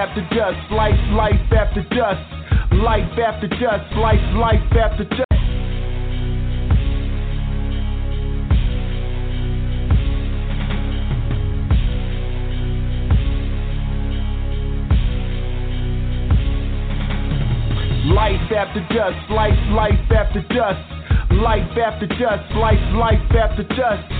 after dusk, life, life after dusk, life after dusk, life, life after dusk. Life after dusk, life, life after dusk. Life after dusk, life, life after dusk.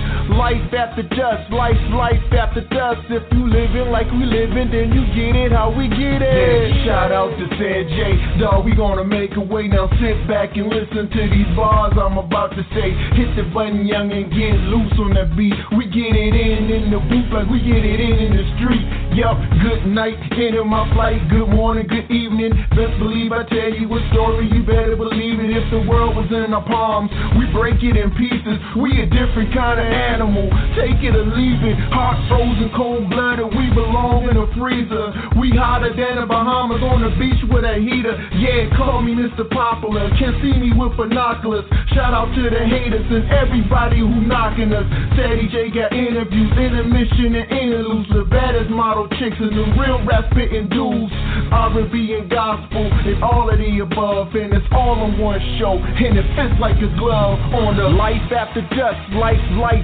Life after dusk, life, life after dusk. If you living like we living, then you get it how we get it. Yeah, shout out to San J. Dog, we gonna make a way. Now sit back and listen to these bars I'm about to say. Hit the button, young, and get loose on the beat. We get it in in the booth like we get it in in the street. Yup, good night, into my flight. Good morning, good evening. Best believe I tell you a story, you better believe it. If the world was in our palms, we break it in pieces. We a different kind of animal. Take it or leave it. Heart frozen, cold blooded. We belong in a freezer. We hotter than the Bahamas on the beach with a heater. Yeah, call me Mr. Popular. Can't see me with binoculars. Shout out to the haters and everybody who knocking us. Ceddy J got interviews, intermission and interludes. The baddest model chicks and the real rap spitting dudes. R&B and gospel and all of the above, and it's all on one show, and it fits like a glove on the life after dusk, life, life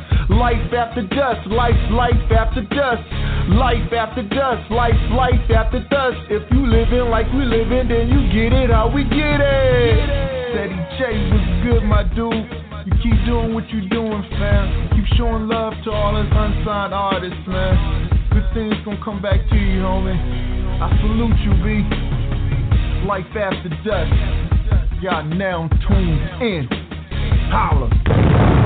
Life after dusk, life, life after dusk. Life after dusk, life, life after dusk. If you living like we living, then you get it how we get it. Ceddy J was good, my dude. You keep doing what you doing, fam. Keep showing love to all us unsigned artists, man. Good things gonna come back to you, homie. I salute you, B. Life after dusk. Y'all now tuned in. Holla.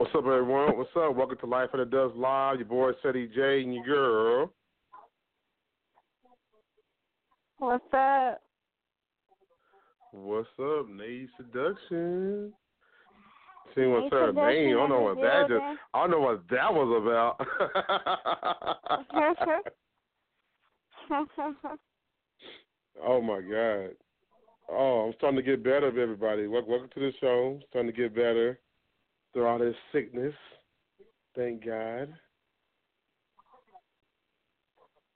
What's up, everyone? What's up? Welcome to Life of the Dust Live. Your boy Ceddy J and your girl. What's up? What's up, Nayy Seduction? See what's her name? I don't know what that just. I don't know what that was about. oh my god. Oh, I'm starting to get better, everybody. Welcome to the show. Starting to get better through all this sickness. Thank God.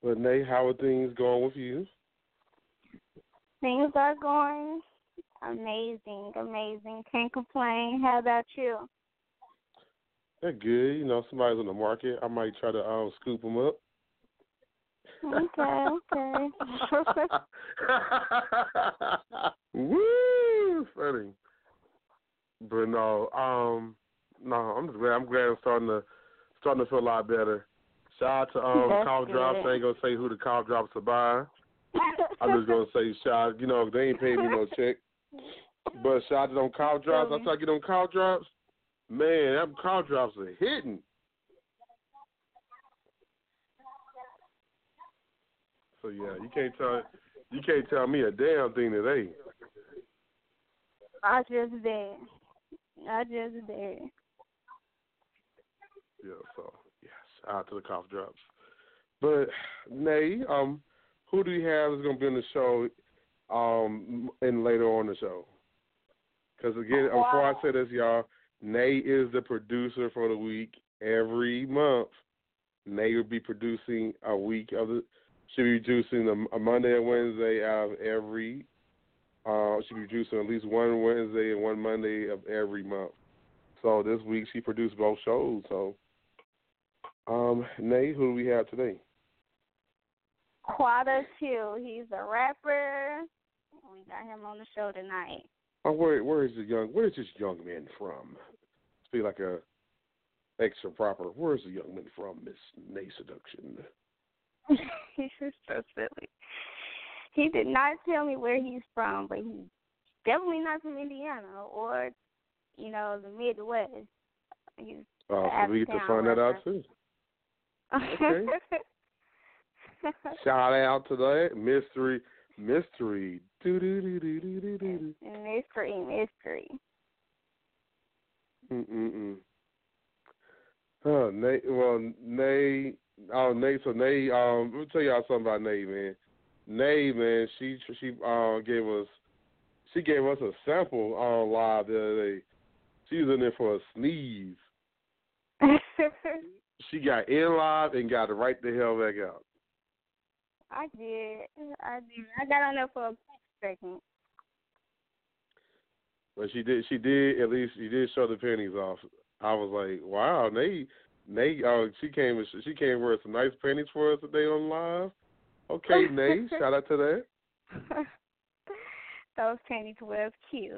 But Nate, how are things going with you? Things are going amazing, amazing. Can't complain. How about you? They're good. You know, somebody's on the market. I might try to um, scoop them up. Okay, okay. Woo, funny. But no, um, no, I'm just glad. I'm glad I'm starting to starting to feel a lot better. Shout out to um That's cough drops. I ain't gonna say who the cough drops are by. I'm just gonna say shout. You know, they ain't paying me no check. But shout out to them cough drops. I try to get them cough drops. Man, them cough drops are hitting. So yeah, you can't tell you can't tell me a damn thing today. I just did. I just did. Yeah, so yes, out to the cough drops. But Nay, um, who do you have is gonna be on the show, um, and later on the show? Because again, wow. before I say this, y'all, Nay is the producer for the week every month. Nay will be producing a week of the. She'll be producing a, a Monday and Wednesday out of every. Uh, she'll be producing at least one Wednesday and one Monday of every month. So this week she produced both shows. So um, Nate, who do we have today? Quada Two. He's a rapper. We got him on the show tonight. Oh, where where is the young? Where is this young man from? Speak like a extra proper. Where is the young man from, Miss Nayy Seduction? he's so silly. He did not tell me where he's from, but he's definitely not from Indiana or, you know, the Midwest. He's Oh, so we get to find that out too. Okay. Shout out to that mystery, mystery, do do do do do do do. Mystery, mystery. Mm mm mm. Huh, Nate. Well, Nate. Oh, Nate. So Nate. Um, let me tell y'all something about Nate, man. Nate, man. She she um gave us she gave us a sample on live the other day. She was in there for a sneeze. she got in live and got right the hell back out. I did. I did. I got on there for a quick second. But she did. She did at least. She did show the panties off. I was like, wow, Nate. Nate. Oh, she came. She came wearing some nice panties for us today on live. Okay, Nate. shout out to that. Those panties were cute.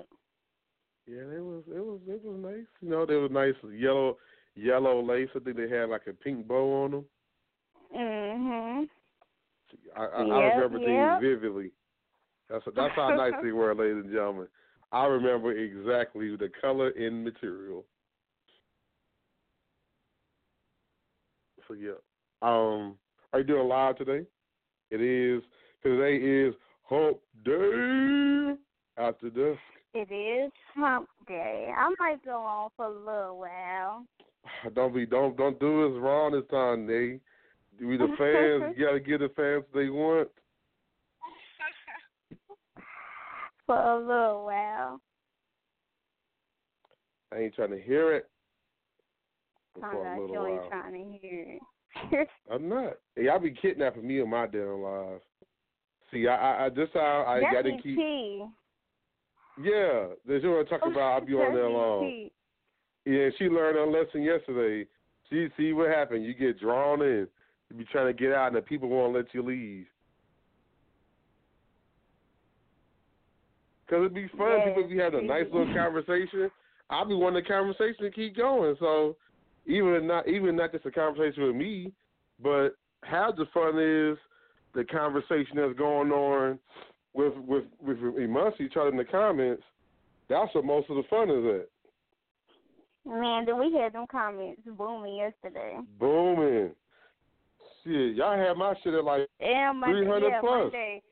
Yeah, it was. It was. It was nice. You know, they were nice yellow, yellow lace. I think they had like a pink bow on them. Mhm. I, I, yep, I remember yep. these vividly. That's that's how nice they were, ladies and gentlemen. I remember exactly the color and material. So yeah. Um, are you doing live today? It is. Today is Hump Day after dusk. It is Hump Day. I might go on for a little while. Don't be don't don't do us wrong this time, Nate. We the fans. you gotta give the fans what they want. for a little while. I ain't trying to hear it. I'm For a not little while. trying to hear it. I'm not. Y'all be kidnapping me on my damn live. See, I, I, I this how I That's gotta keep. Yeah, that's what I'm talking about. I'll be on there long. Yeah, she learned her lesson yesterday. She see what happened. You get drawn in. You be trying to get out, and the people won't let you leave. Cause it'd be fun. Yes, People be having a nice little conversation. I'll be wanting the conversation to keep going. So even not even not just a conversation with me, but half the fun is the conversation that's going on with with with amongst each other in the comments. That's what most of the fun is at. Man, then we had them comments booming yesterday. Booming. Shit, y'all had my shit at like And Monday, 300 yeah, plus. Monday,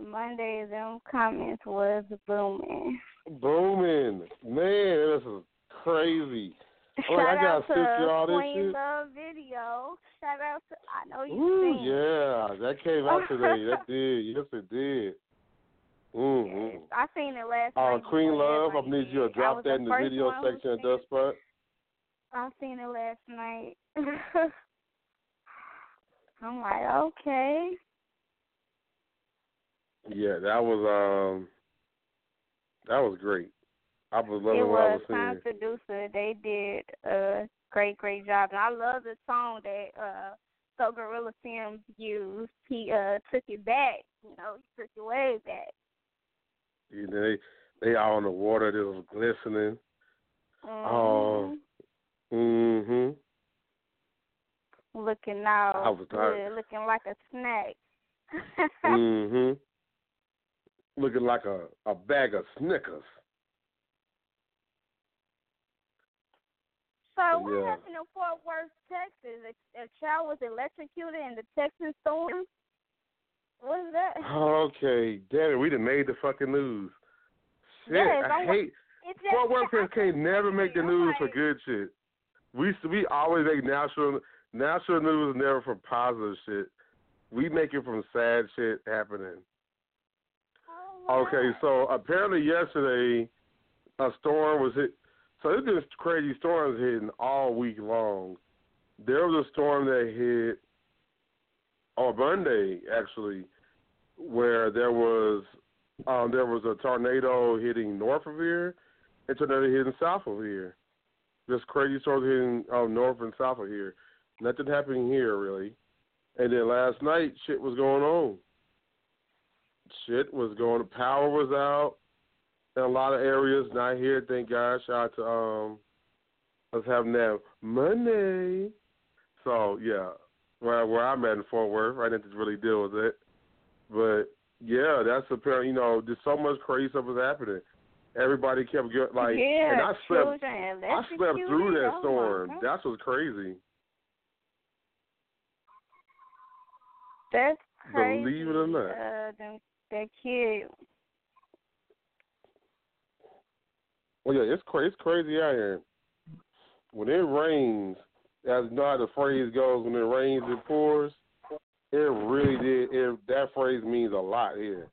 Monday, them comments was booming. booming. Man, this is crazy. Oh, I Shout out to this Queen. Love video. Shout out to I know you Ooh, seen. yeah, that came out today. That did. Yes, it did. Mm-hmm. Yes, I seen it last Uh, night. Queen Love, I need you to drop was that in the video section of. Dust Spot. I seen it last night. I'm like, okay. Yeah, that was um, that was great. I was loving it what I was was Time seeing. Producer. They did a great, great job. And I love the song that uh So Gorilla Sims used. He uh took it back. You know, he took it way back. You know, they they out on the water. It was glistening. Oh. Mhm. Mhm. Looking out I was tired. good, looking like a snack. mhm. Looking like a a bag of Snickers. So what Yeah. happened in Fort Worth, Texas? A, a child was electrocuted in the Texas storm. What is that? Okay, damn it, we done made the fucking news. Shit, Yes, I I'm- hate just, Fort Worth I can't never make the news for good shit. We we always make national national news never for positive shit. We make it from sad shit happening. oh, Okay, so apparently yesterday a storm was hit. So there's been crazy storms hitting all week long. There was a storm that hit on Monday actually, where there was um, there was a tornado hitting north of here, and tornado hitting south of here. Just crazy storms hitting um, north and south of here. Nothing happening here really. And then last night, shit was going on shit was going. Power was out in a lot of areas. Not here, thank God. Shout out to um us having that Monday. So yeah, where where I'm at in Fort Worth, I didn't really deal with it. But yeah, that's apparent. You know, there's so much crazy stuff was happening. Everybody kept get, like, yeah, and I slept. I slept through that Oh, storm. God. That's what's crazy. That's crazy. Believe it or not. Uh, that kid. Well, yeah, it's crazy. It's crazy out here. When it rains, know how the phrase goes, when it rains, it pours. It really did. It, that phrase means a lot here.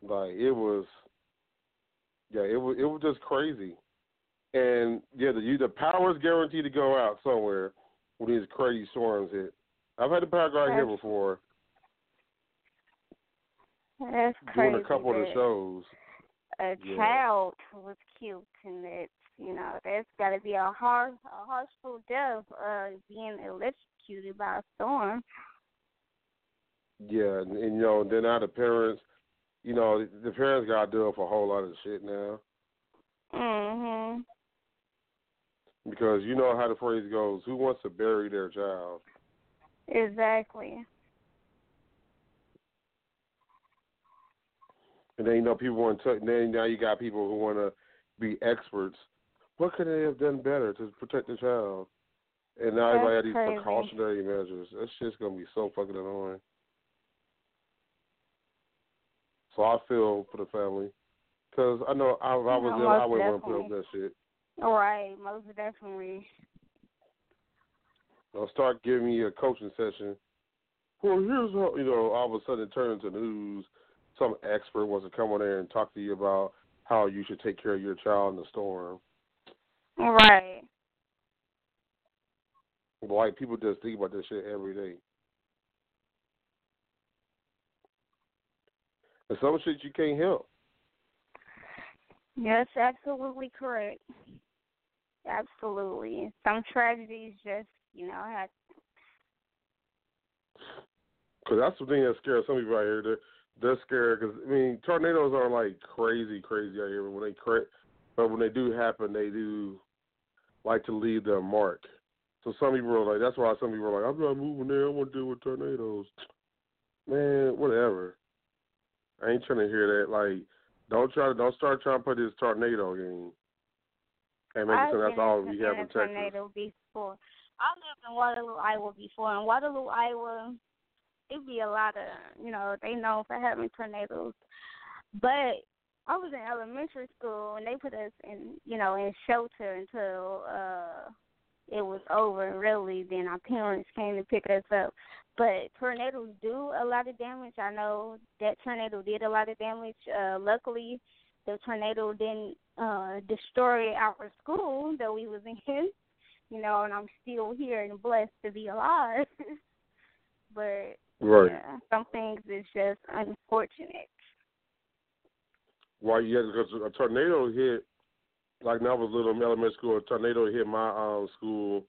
Like it was, yeah, it was. It was just crazy. And yeah, the you, the power is guaranteed to go out somewhere when these crazy storms hit. I've had the power go out here before. That's crazy. Doing a couple of the shows. A Yeah. child was killed, and it's you know that's got to be a hard, a harshful death, uh, being electrocuted by a storm. Yeah, and, and you know, then now the parents, you know, the parents got to deal with a whole lot of shit now Mhm. because you know how the phrase goes: "Who wants to bury their child?" Exactly. And then you know people want to. Then now you got people who want to be experts. What could they have done better to protect the child? And now everybody had these crazy. precautionary measures. That's just gonna be so fucking annoying. So I feel for the family because I know I, I was No, there. I wouldn't want to put up that shit. All right, most definitely. They'll start giving me a coaching session. Well, here's how you know. All of a sudden, it turns into news. Some expert wants to come on there and talk to you about how you should take care of your child in the storm. All right. Like people just think about this shit every day. And some shit you can't help. Yes, absolutely correct. Absolutely. Some tragedies just, you know, have Because that's the thing that scares some people out here. They're, they're scared because, I mean, tornadoes are like crazy, crazy out here. But when they cra- but when they do happen, they do like to leave their mark. So some people are like, that's why some people are like, I'm not moving there. I want to deal with tornadoes. Man, whatever. I ain't trying to hear that. Like, don't try to, don't start trying to put this tornado game. And make it that's all in, we have in Texas. tornado before. I lived in Waterloo, Iowa before. and Waterloo, Iowa, it'd be a lot of, you know, they known for having tornadoes. But I was in elementary school and they put us in, you know, in shelter until uh it was over. Really, then our parents came to pick us up. But tornadoes do a lot of damage. I know that tornado did a lot of damage. Uh luckily, the tornado didn't uh destroy our school that we was in. You know, and I'm still here and blessed to be alive. but Right. yeah, some things is just unfortunate. Why? Yeah, because a tornado hit. Like when I was little in elementary school, a tornado hit my um school,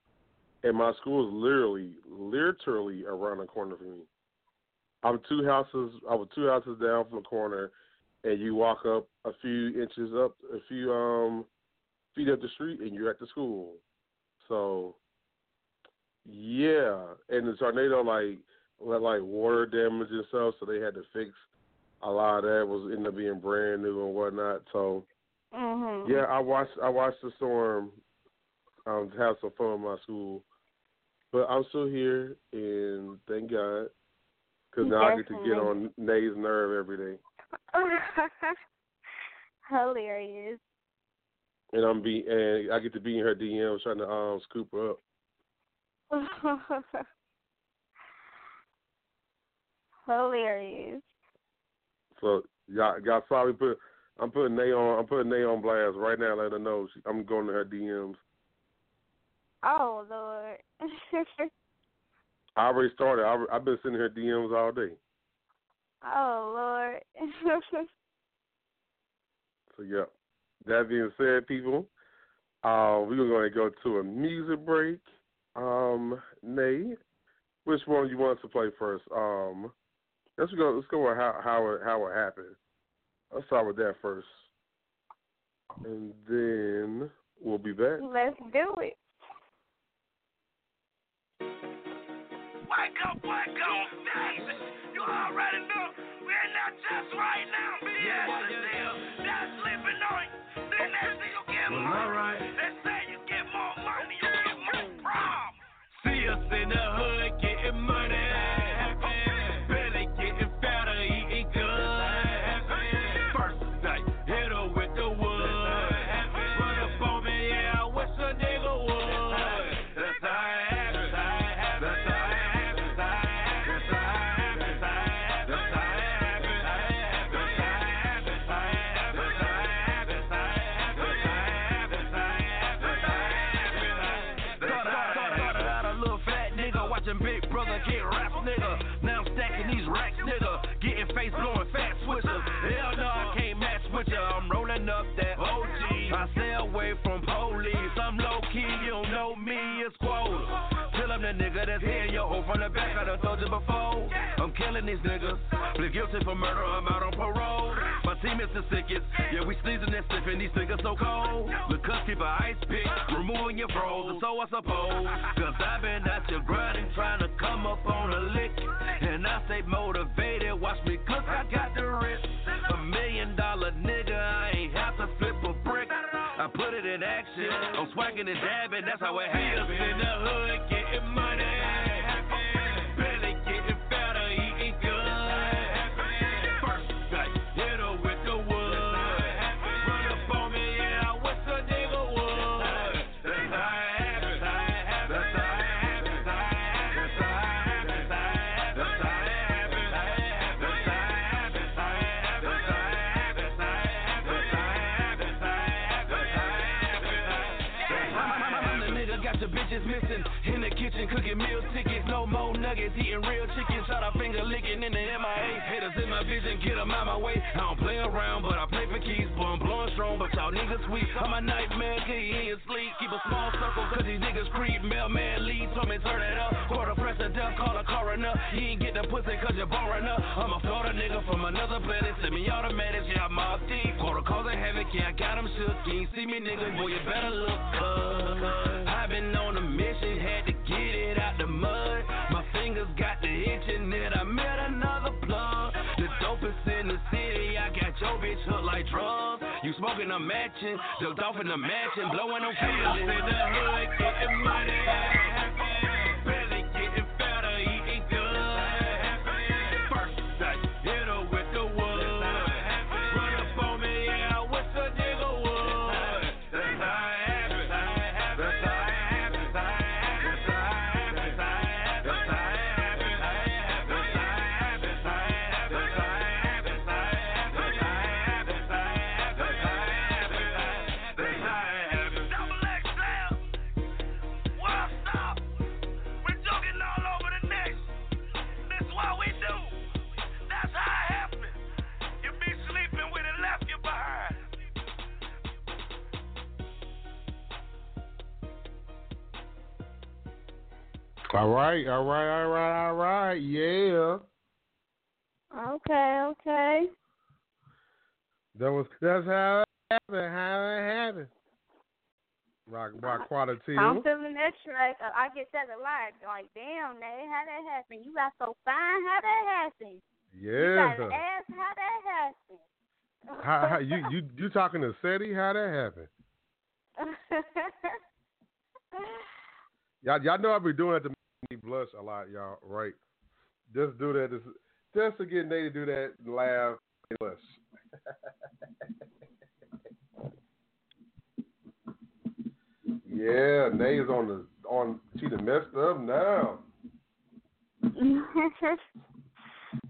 and my school is literally, literally around the corner from me. I'm two houses. I was two houses down from the corner, and you walk up a few inches up, a few um feet up the street, and you're at the school. So, yeah, and the tornado like let like water damage and stuff, so they had to fix a lot of that was ended up being brand new and whatnot. So Mhm. yeah, I watched I watched the storm um have some fun in my school, but I'm still here and thank God because now I get to get on Nay's nerve every day, Hilarious. and I'm be and I get to be in her DMs trying to um scoop her up. Hilarious. So y'all y'all probably put I'm putting Nay on I'm putting Nay on blast right now. Let her know she, I'm going to her DMs. Oh Lord. I already started. I, I've been sending her DMs all day. oh Lord. So yeah. That being said, people, uh, we're going to go to a music break. Um, Nay, which one you want to play first? Um, let's go. Let's go with how how it how it happened. Let's start with that first, and then we'll be back. Let's do it. Wake up, wake up, David. You already know we're not just right now. BS is still that's sleeping on you. The next thing you get Well, money. alright. They say you get more money, you get more problems. See us in the hood getting money. kid, you don't know me, it's quota. Till I'm the nigga that's hitting your hoe oh, from the back, I done told you before. I'm killing these niggas. Plead guilty for murder, I'm out on parole. My team is the sickest, yeah, we sneezing and sniffing, these niggas so cold. The up, keep a ice pick, removing your froze, and so I suppose. Cause I've been at your grinding, trying to come up on a lick. And I stay motivated, watch me cook, I got swagging and dabbing, that's how it happens. In the hood, getting eating real chicken. Shot a finger licking in the MIA. Haters in my vision, get them out my way. I don't play around, but I play for keys. Boy, I'm blowing strong, but y'all niggas weak. I'm a nightmare, cause you in sleep. Keep a small circle, cause these niggas creep. Mailman lead, told me turn it up. Quarter pressure, death, call a coroner. You ain't get the pussy cause you're boring up. I'm a Florida nigga from another planet. Send me automatics, yeah, I'm off deep. Quarter causing havoc, yeah, I got them shook. You ain't see me, nigga, boy, you better look up. I've been on a mission, had to get it out the mud. My fingers got the itching, then I met another plug. The dopest in the city, I got your bitch hooked like drugs. You smoking, I'm matching, ducked off in the mansion, blowing on feelings. In the hood, getting money. All right, all right, all right, all right. Yeah. Okay, okay. That was that's how it happened. How it happened. Rock rock quality. I'm feeling that track. Uh, I get that a lot. Like, damn, Nay, how that happened? You got so fine. How that happened? You Yeah. got ass. How that happened? How, how you you you talking to Ceddy? How that happened? Y'all y'all know I be doing that to make me blush a lot, y'all. Right? Just do that. Just, just to get Nate to do that, and laugh, and blush. yeah, Nate's on the on. She done messed up now.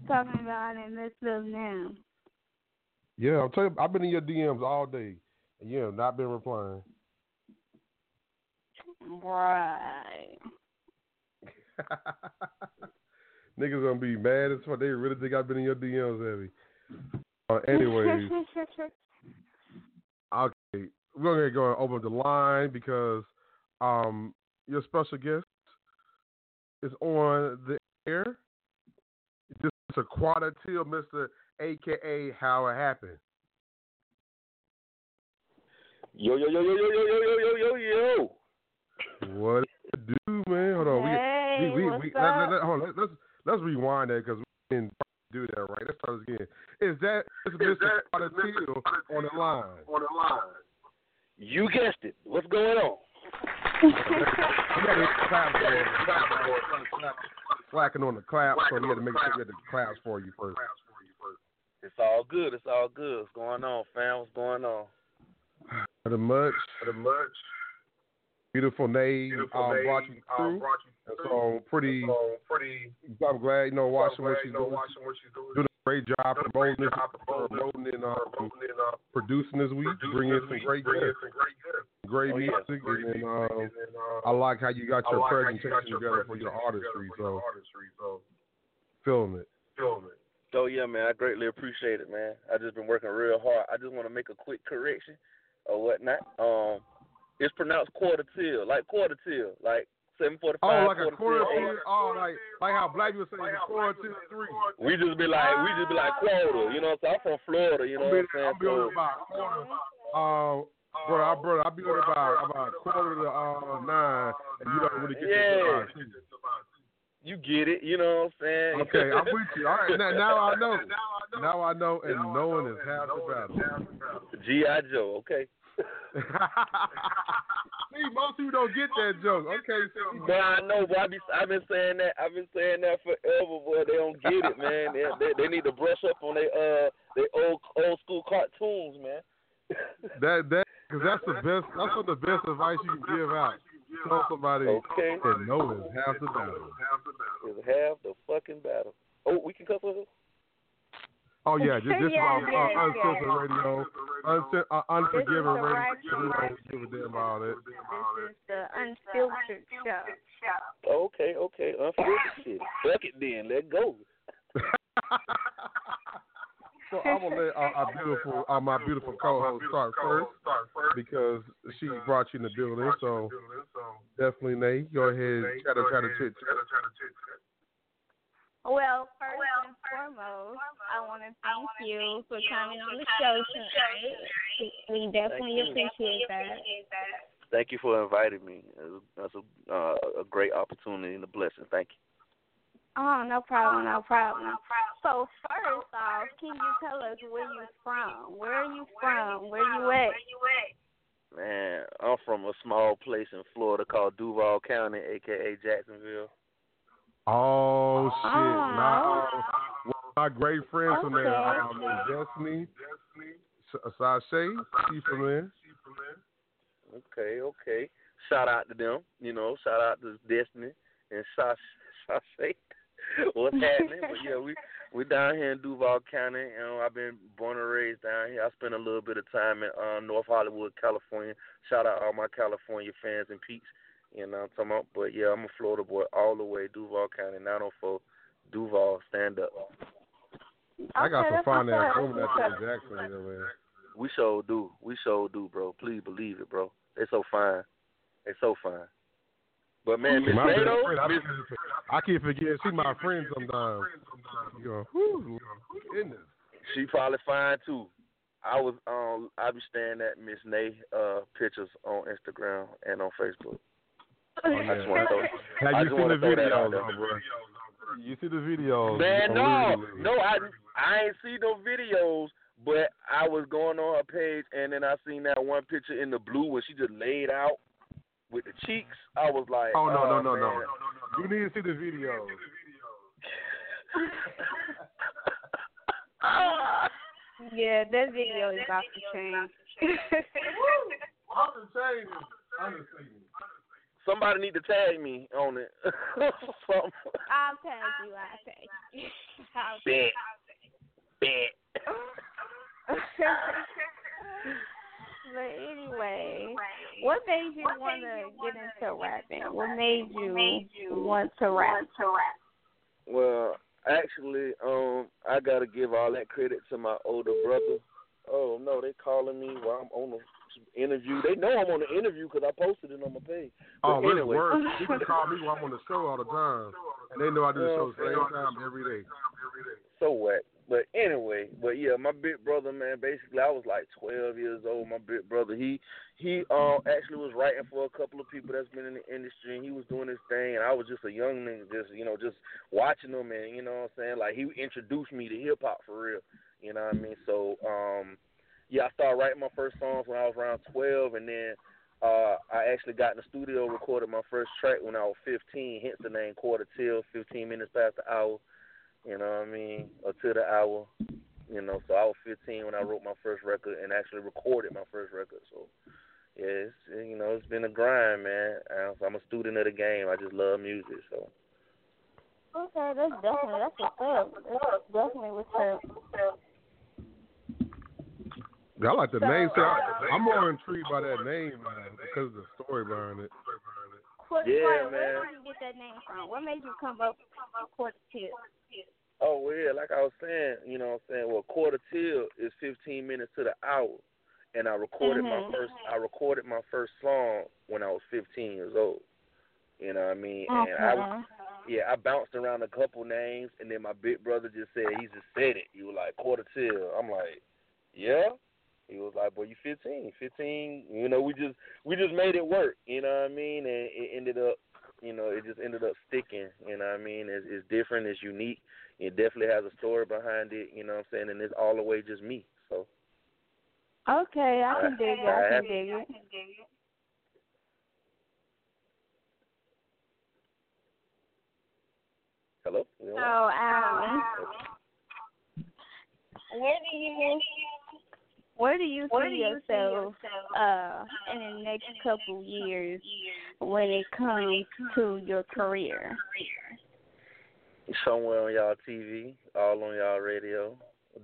Talking about it, let's live now. Yeah, I'll tell you. I've been in your DMs all day, and you have not been replying. Right. Niggas gonna be mad as fuck. They really think I've been in your DMs, heavy. Uh, anyways, okay, we're gonna go and open the line because um your special guest is on the air. This is Aquata Till, Mr. AKA How It Happened. Yo, yo, yo, yo, yo, yo, yo, yo, yo, yo, yo. What it do, man? Hold on, Hey, we, we, we, what's we Let, let, let, hold on. Let's, let's rewind that because we didn't do that right. Let's start this again. Is that is Mr. Aquata Till on the line? On the line. You guessed it. What's going on? We got to clap for it. Slacking on the clap, so we had to make sure we had the claps for you first. It's all good. It's all good. What's going on, fam? What's going on? Not much. Not much. Beautiful name. um, brought you through. And so pretty, pretty. I'm glad you know watching what she's doing. Doing a great job promoting this, promoting and um, producing this week, bringing in some great guests, great Oh, yeah. music, and um, I like how you got your presentation together for your artistry. So feeling it. Oh yeah, man. I greatly appreciate it, man. I just been working real hard. I just want to make a quick correction or whatnot. Um, it's pronounced quarter till, like quarter till, like seven forty Oh, five. like a quarter till, oh, like like how black people say a quarter to three. We just be like, we just be like quarter. You know, what I'm from Florida. You know I'm what I'm saying? I'm building about quarter. Uh, bro, I bro, I build about about quarter to uh nine, and you don't really get Yeah. to You get it. You know what I'm saying? Okay, I'm with you. All right, now, now I know. Now I know, and knowing is half the battle. G.I. Joe. Okay. See, most people don't get that joke. Okay, see, But I know, but I be, I've been saying that. I've been saying that forever, boy. They don't get it, man. They, they, they need to brush up on their uh, their old old school cartoons, man. that that because that's the best. That's what the best advice you can give out. Tell somebody Okay. that know is half the battle. Is half the fucking battle. Oh, we can cut for this. Oh yeah, this, this Yeah, is yeah, uh, yeah. radio, Unce- uh, unforgiving the radio. right We don't give a damn about it. This is the unfiltered show. Okay, okay. Unfiltered shit. Fuck it then. Let go. so I'm gonna let uh, our beautiful, uh, my beautiful co-host start first because she brought you in the building. So definitely, Nate, go ahead, chatter, chatter, chit, chat. Well, first and foremost, I want to thank you for coming on the show tonight. We definitely Thank you. appreciate that. Thank you for inviting me. That's a uh, a great opportunity and a blessing. Thank you. Oh, no problem, no problem. So first off, can you tell us where you're from? Where are you from? Where are you at? Man, I'm from a small place in Florida called Duval County, aka Jacksonville. Oh shit! Oh. Now, my great friends from there, Okay. um, Destiny, S- Sashay, she from there. Okay, okay. Shout out to them. You know, shout out to Destiny and Sashay. What's happening? but yeah, we we down here in Duval County. You know, I've been born and raised down here. I spent a little bit of time in uh, North Hollywood, California. Shout out all my California fans and peeps. You know what I'm talking about? But yeah, I'm a Florida boy all the way, Duval County, 904. Duval, stand up. I got some that's fun what's there. up. Women That's out there in Jacksonville, man. We sure do. We sure do, bro. Please believe it, bro. They so fine. They so fine. But man, Miss My Nato, I, be- I keep forgetting she my friend sometimes. You go, whew, goodness. she probably fine too. I was um I be staring at Miss Nay uh pictures on Instagram and on Facebook. Oh, I just want to throw Have I you seen the throw that videos, out though, bro? You see the videos? Man, no, Lily. no, I I ain't see no videos, but I was going on her page and then I seen that one picture in the blue where she just laid out with the cheeks. I was like, Oh no, no, oh, no, man. no. no, no, You need to see the videos. Yeah, that video is off the chain. I'm the same. I'm the same. Somebody need to tag me on it. Something. I'll tag you. I'll tag you. I'll Bet. Bet. but anyway, what made you want to get into rapping? What made you want to rap? Well, actually, um, I gotta give all that credit to my older brother. Oh no, they calling me while I'm on the interview. They know I'm on the interview because I posted it on my page. But Oh, it's anyway, worse. People call me while I'm on the show all the time, and they know I do the show the same time every day. so what? But anyway, but yeah, my big brother, man. Basically, I was like 12 years old. My big brother, he he um actually was writing for a couple of people that's been in the industry, and he was doing his thing, and I was just a young nigga, just you know, just watching him, and you know what I'm saying. Like he introduced me to hip hop for real. You know what I mean? So um, yeah, I started writing my first songs when I was around 12, and then uh, I actually got in the studio, recorded my first track when I was 15. Hence the name Quarter Till, 15 minutes past the hour. You know what I mean? Or to the hour. You know, so I was 15 when I wrote my first record and actually recorded my first record. So, yeah, it's, you know, it's been a grind, man. I'm a student of the game. I just love music. So, Okay, that's definitely that's what's up. That's definitely what's up. I like the name. See, I, I'm more intrigued by that name man, because of the story behind it. Quarter Yeah, Quarter, Where man. did you get that name from? What made you come up with Quarter Till? oh, well, yeah, like I was saying, you know what I'm saying? Well, Quarter Till is 15 minutes to the hour. And I recorded Mhm. my first I recorded my first song when I was 15 years old. You know what I mean? And I was, yeah, I bounced around a couple names, and then my big brother just said he just said it. He was like quarter till. I'm like, yeah. He was like, "Boy, you 15, 15." You know, we just we just made it work. You know what I mean? And it ended up, you know, it just ended up sticking. You know what I mean? It's, it's different. It's unique. It definitely has a story behind it. You know what I'm saying? And it's all the way just me. So Okay, I can dig it. I I- can dig it. hello. You So, know what? um, where do you where do you see yourself uh in the next couple years when it comes to your career? somewhere on y'all TV, all on y'all radio,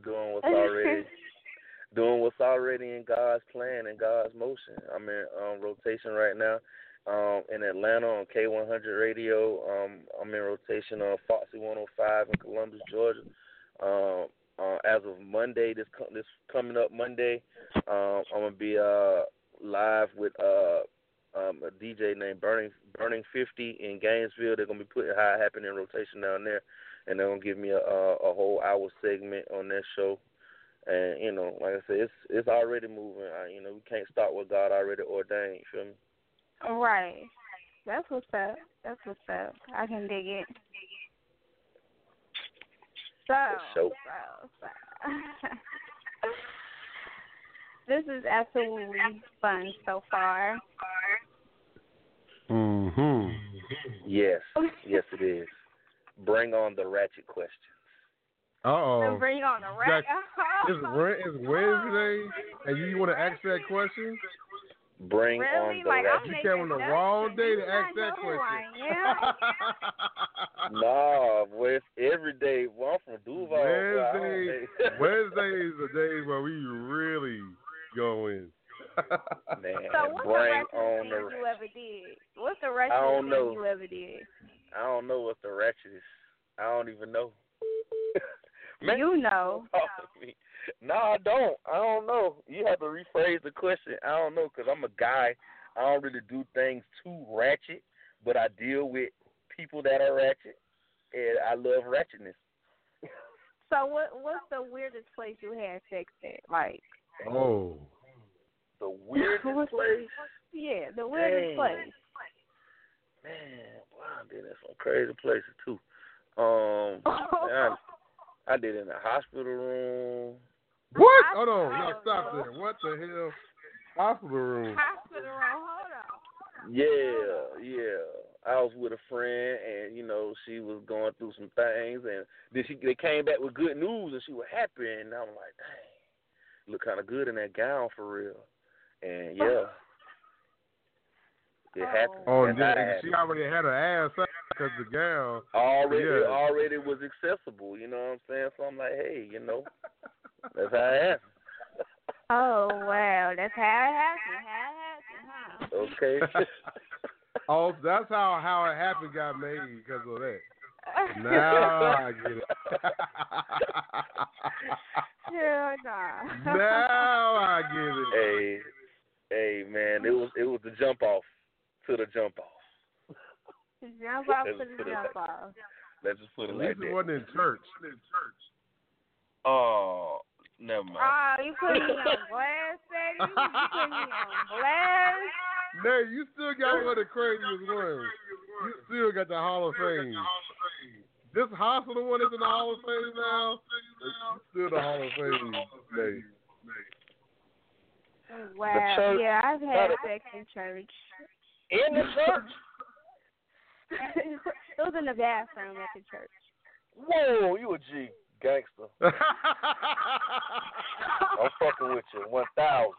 doing what's already doing what's already in God's plan and God's motion. I'm in um, rotation right now um, in Atlanta on K100 radio. Um, I'm in rotation on Foxy 105 in Columbus, Georgia. Um, uh, as of Monday, this this coming up Monday, um, I'm gonna be uh, live with uh, um, a DJ named Burning Burning Fifty in Gainesville. They're gonna be putting how it happened in rotation down there, and they're gonna give me a, a a whole hour segment on that show. And you know, like I said, it's it's already moving. I, you know, we can't start what God already ordained. Feel me? Right. That's what's up. That's what's up. I can dig it. So, sure. so, so. this is absolutely fun so far. Mm-hmm. Yes, yes, it is. Bring on the ratchet question. Uh oh. Bring on the ratchet. It's, it's Wednesday, and you want to ask that question? Bring Really? on the Like, I'm ratchet. You came on the wrong day to ask that question. I am. Nah, boy, it's every day. Well, I'm from Duval. boy. I don't Wednesday, Wednesday is the day where we really go in. Man, So what's the bring ratchetest on thing the. you ever did? What's the I thing know. you ever did? I don't know what the ratchet is. I don't even know. Man, You know. No, I don't. I don't know. You have to rephrase the question. I don't know because I'm a guy. I don't really do things too ratchet, but I deal with people that are ratchet, and I love ratchetness. So what what's the weirdest place you had sex at? Like oh. The weirdest place, yeah, the weirdest Dang. place. man. Wow, I did in some crazy places too. Um, I, I did in the hospital room. What? Hold on. No, stop there. What the hell? Hospital room. Hospital room, hold on. Yeah, yeah. I was with a friend, and you know she was going through some things, and then she they came back with good news, and she was happy, and I'm like, dang, look kind of good in that gown for real, and yeah, it oh. happened. Oh, That's and then she already had her ass up because the gown. already Yeah. already was accessible. You know what I'm saying? So I'm like, hey, you know, that's how it happened. Oh wow, that's how it happened. How it happened, huh? Okay. oh, that's how how it happened got made because of that. Now I get it. Hell nah. now I get it. hey, hey, man, it was it was the jump off to the jump off. Jump off Let's to the put it jump like- off. Let's just put At it least like it that. wasn't in church. Oh, never mind. Oh, you put me on blast, Eddie? You put me on blast? Nay, you still got one of the craziest ones. You still got the Hall of Fame. This hospital one is in the Hall of Fame now. It's still the Hall of Fame. Nay. Oh, wow. yeah, I've had not sex in church. In the church? It was in the bathroom at the church. Whoa, you a G gangster. I'm fucking with you. One thousand.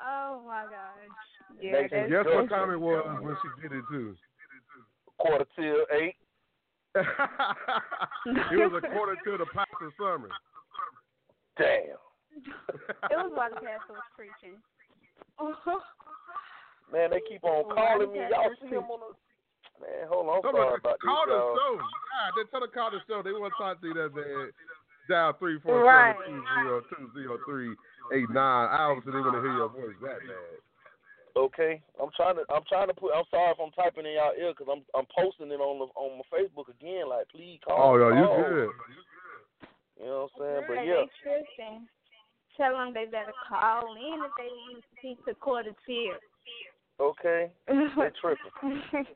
Oh my gosh. Yeah, and guess what time it was when she did it too? Quarter till eight. it was a quarter to the pastor's sermon. Damn. it was while the pastor was preaching. Man, they keep on calling me. Y'all see him on the. Man, hold on. I'm sorry about call the y'all. show. God, they tell her call the show. They want to talk to you that bad. Dial three four Right. seven two zero two zero three eight nine. Obviously, they want to hear your voice that bad. Okay, I'm trying to. I'm trying to put. I'm sorry if I'm typing in y'all ear because I'm. I'm posting it on the on my Facebook again. Like, please call. Oh, yeah, you call. Oh. good. You know what I'm saying? But yeah, they tripping. Tell them they better call in if they want to speak to Quata Till. okay. They tripping.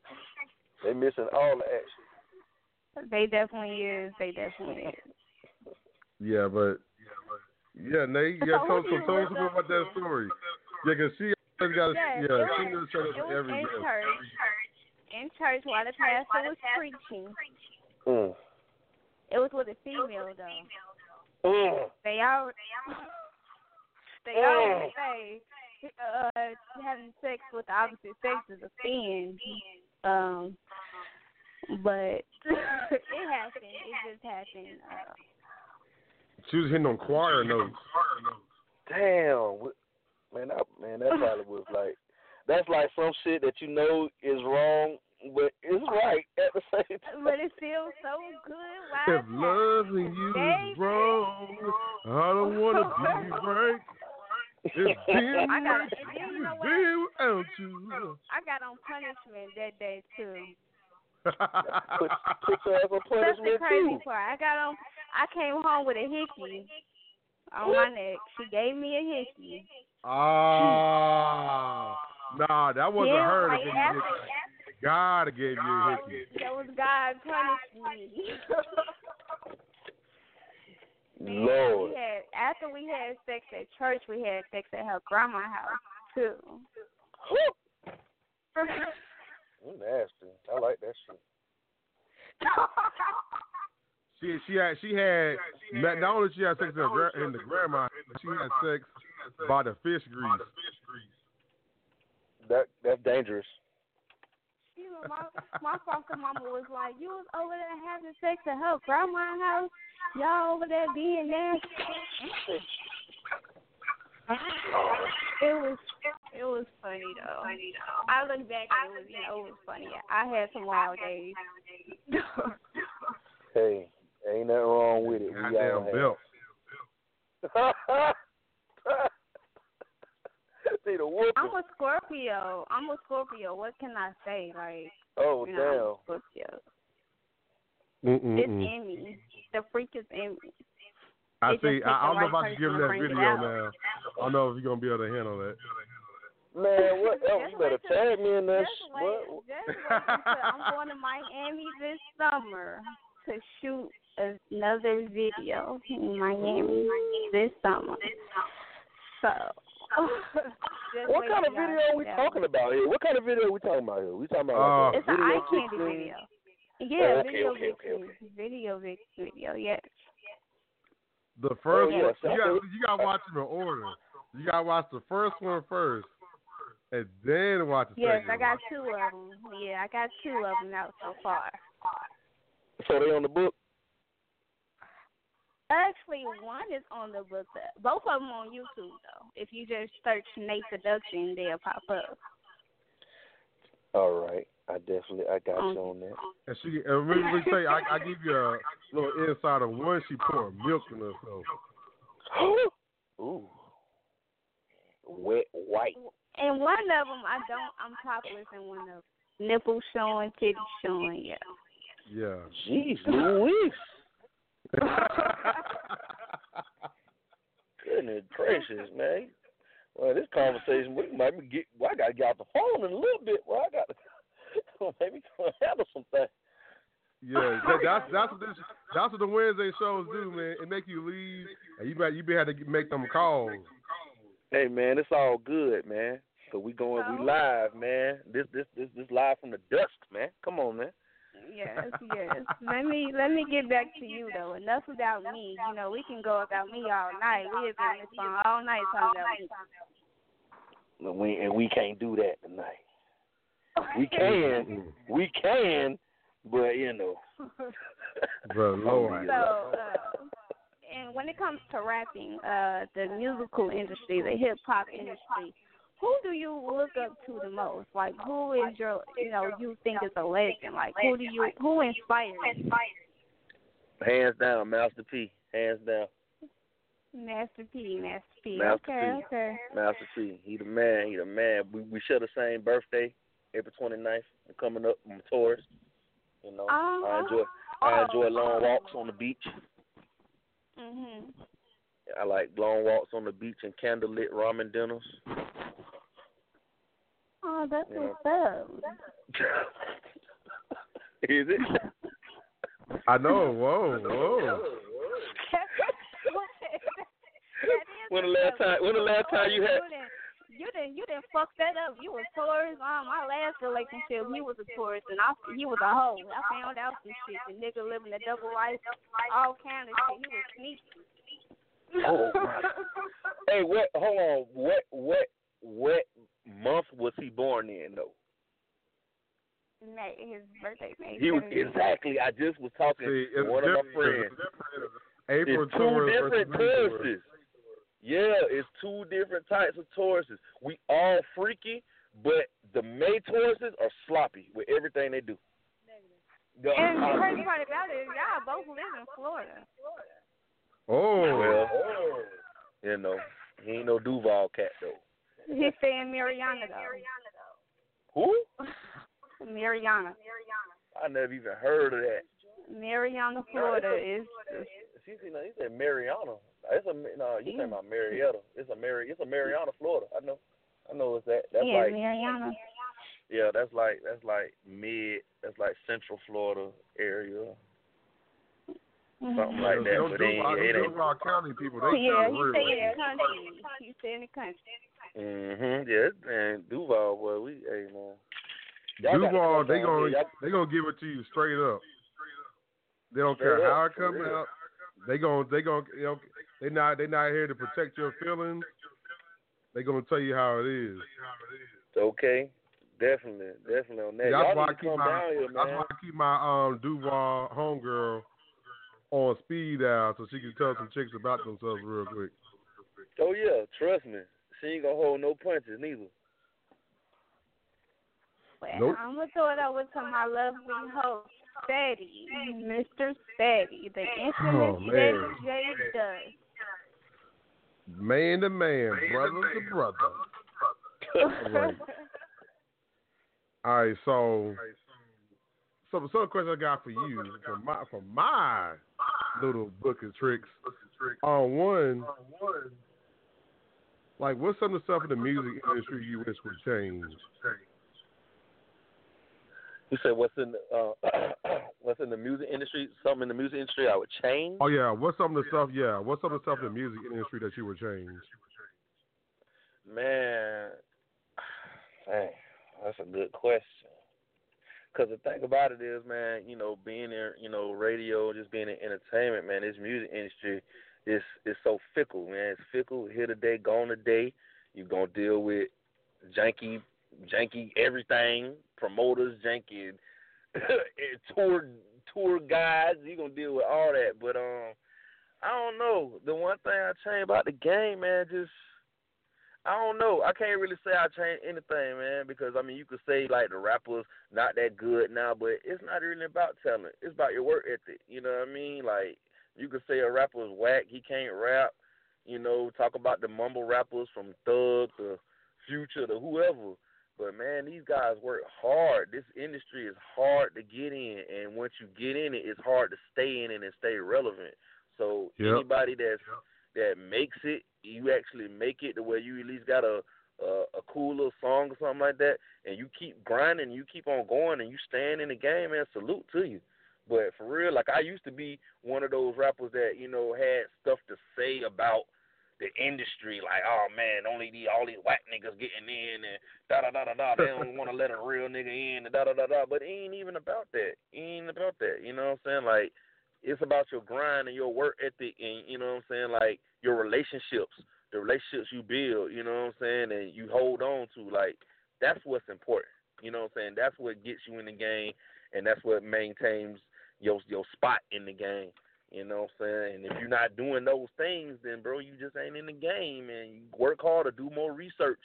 They missing all the action. they definitely is. They definitely is. Yeah, but yeah, Nayy, yeah, So tell, who do so you tell us look about up that to? story. Yeah, 'cause she always got, Yes, yeah, it she was- does shut us It was every in day. church. In church while the pastor was preaching. Mm. It was with a female though. Mm. They all they always say uh having sex with the opposite sex is a sin. Um but it happened. It just happened. Uh, She was hitting on choir notes. Damn, what- man, that man, that probably was like, that's like some shit that you know is wrong, but it's right at the same time. but it feels so good while If loving you Baby. is wrong, I don't want to be right. It's being I got- you know what? being without you. I got on punishment that day too. Put, put your ass on That's the crazy too. part. I got on. I came home with a hickey on my neck. She gave me a hickey. Ah, nah, that wasn't Yeah, her that like gave you after, a hickey. God gave you a hickey. that was God punished me. Lord, We had after we had sex at church, we had sex at her grandma's house too. you nasty. I like that shit. She she had she had not, not only she had sex in the, gra- in the grandma, she had sex by the fish grease. That that's dangerous. You my my foster mama was like, "You was over there having sex at her grandma's house. Y'all over there being nasty." It was it was funny though. I look back and it was you know it was funny. I had some wild days. Hey, ain't nothing wrong with it. We Goddamn all belt. have. Need a whooping. I'm a Scorpio. I'm a Scorpio. What can I say? Like oh you know, damn. Scorpio. Mm-mm-mm. It's in me. The freak is in me. I It see. I, I don't the know if I should give him that video now. I don't know if you're gonna be able to handle that. Man, what else? You better wait tag me in this. Just sh- wait, What? wait I'm going to Miami this summer to shoot another video in Miami this summer. So, just What kind of video are we see talking about here? What kind of video are we talking about here? We talking about Uh, like a It's an video eye candy fixing? video. Yeah, Oh, okay, video okay, okay, vixen. Video vixen video, yes. The first Oh, yes, one, you got you got to watch them in order. You got to watch the first one first, and then watch the Yes, second I got one. two of them. Yeah, I got two of them out so far. So they on the book? Actually, one is on the book. Both of them on YouTube though. If you just search Nayy Seduction, they'll pop up. All right. I definitely I got you on that. And she, and let me say, I, I give you a little insight of one. She poured milk in herself. Ooh. Wet white. And one of them, I don't. I'm topless in one of them. Nipples showing, titties showing. Yeah. Yeah. Jeez Louise. Goodness gracious, man. Well, this conversation we might be get. Well, I gotta get off the phone in a little bit. Well, I got to maybe handle some things. Yeah, that, that's that's what this, that's what the Wednesday shows do, man. It make you leave, and you bet you be had to make them calls. Hey man, it's all good, man. So we going, we live, man. This this this this live from the dusk, man. Come on, man. Yes, yes. let me let me get back to you though. Enough about me. You know, we can go about me all night. We have been on this phone all night talking about me. And we and we can't do that tonight. We can, we can, but you know. Bro, Lord. So, uh, and when it comes to rapping, uh, the musical industry, the hip hop industry, who do you look up to the most? Like, who is your, you know, you think is a legend? Like, who do you, who inspires you? Hands down, Master P. Hands down. Master P, Master P. Master okay, P. okay. Master P. He the man. He the man. We we share the same birthday, April 29th. I'm coming up. I'm a Taurus. You know, Oh, I enjoy I enjoy long walks on the beach. Mhm. I like long walks on the beach and candlelit ramen dinners. Oh, that's Yeah. what's up. Is it? I know. Whoa, whoa. When the last time? When the last time you had? You didn't, you didn't fuck that up. You was Taurus. Um, my last relationship, he was a Taurus, and I, he was a hoe. I found out some shit. The nigga living a double life, all kind of shit. He was sneaky. Oh my. Hey, what? Hold on. What? What? What month was he born in? though? May, his birthday, May. He was exactly. I just was talking See, to one of my friends. April It's two Taurus different versus May Taurus. Tauruses. Yeah, it's two different types of Tauruses. We all freaky, but the May Tauruses are sloppy with everything they do. The- And the uh, crazy part about it is y'all both live in Florida. Oh, well, you know, he ain't no Duval cat though. He stay in Marianna though. Who? Marianna. Marianna. I never even heard of that. Marianna, Florida is She said, no, he said Marianna. It's a no. You talking about Marietta? It's a Mary. It's a Marianna, Florida. I know. I know it's that. That's yeah, like Marianna. yeah. That's like that's like mid. That's like Central Florida area. Mhm. Something like that. Those But it ain't. Duval, It ain't. Duval County people, they Yeah, he real. stay in the country. He stay in the country. Mhm. Yeah, man. Duval, boy. We hey man. Y'all Duval, they down gonna. Y'all- they gonna give it to you straight up. They don't Straight care up, how it for comes real. out. They gonna they gonna you know, they not they not here to protect your feelings. They gonna tell you how it is. Okay. Definitely, definitely on that. See, Y'all that's why I keep my down here, that's why I keep my um Duval homegirl on speed dial so she can tell some chicks about themselves real quick. Oh yeah, trust me. She ain't gonna hold no punches neither. Well, Nope. I'm gonna throw it over to my lovely host, Ceddy, Mr. Ceddy, the oh, infamous Oh, Ceddy man. J does. Man to man, brother to brother. Right. All right, so so some question I got for you from my from my little book of tricks. On one, like what's some of the stuff in the music industry you wish would change? You said what's in the uh, what's in the music industry? Something in the music industry I would change? Oh yeah, what's some of the stuff? Yeah, what's some of the stuff in the music industry that you would change? Man, man, that's a good question. Because the thing about it is, man, you know, being in, you know, radio, just being in entertainment, man, this music industry is is so fickle, man. It's fickle. Here today, gone today. You're gonna deal with janky, janky everything, promoters, janky tour tour guides. You're gonna deal with all that. But um, I don't know. The one thing I change about the game, man, just I don't know. I can't really say I changed anything, man, because I mean you could say like the rappers not that good now, but it's not really about talent. It's about your work ethic. You know what I mean? Like you could say a rapper's whack, he can't rap. You know, talk about the mumble rappers from Thug to Future to whoever. But man, these guys work hard. This industry is hard to get in, and once you get in it, it's hard to stay in it and stay relevant. So Yep. anybody that's that makes it, you actually make it to where you at least got a, a a cool little song or something like that, and you keep grinding, you keep on going, and you stand in the game, man. Salute to you. But for real, like I used to be one of those rappers that you know had stuff to say about the industry, like oh man, only the all these white niggas getting in and da da da da da. They don't want to let a real nigga in and da da da da. But it ain't even about that. It ain't about that. You know what I'm saying? Like it's about your grind and your work ethic and you know what I'm saying, like your relationships, the relationships you build, you know what I'm saying, and you hold on to. Like that's what's important. You know what I'm saying? That's what gets you in the game and that's what maintains your your spot in the game. You know what I'm saying? And if you're not doing those things, then bro, you just ain't in the game. And you work harder, do more research.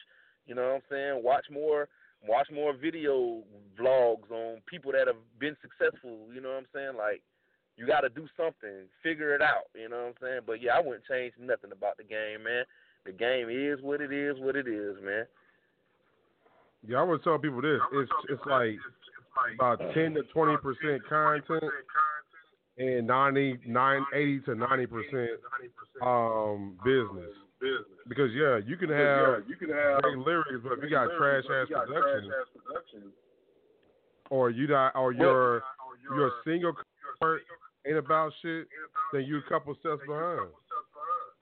You know what I'm saying? Watch more, watch more video vlogs on people that have been successful. You know what I'm saying? Like you got to do something, figure it out. You know what I'm saying? But yeah, I wouldn't change nothing about the game, man. The game is what it is, what it is, man. Yeah, I would tell people this. It's it's like about ten to twenty percent content and 90, 80 to ninety percent um business. Because yeah, you can have you can have great lyrics, but if you got trash ass production, or you not, or your your single cover ain't about shit, then you a couple steps behind.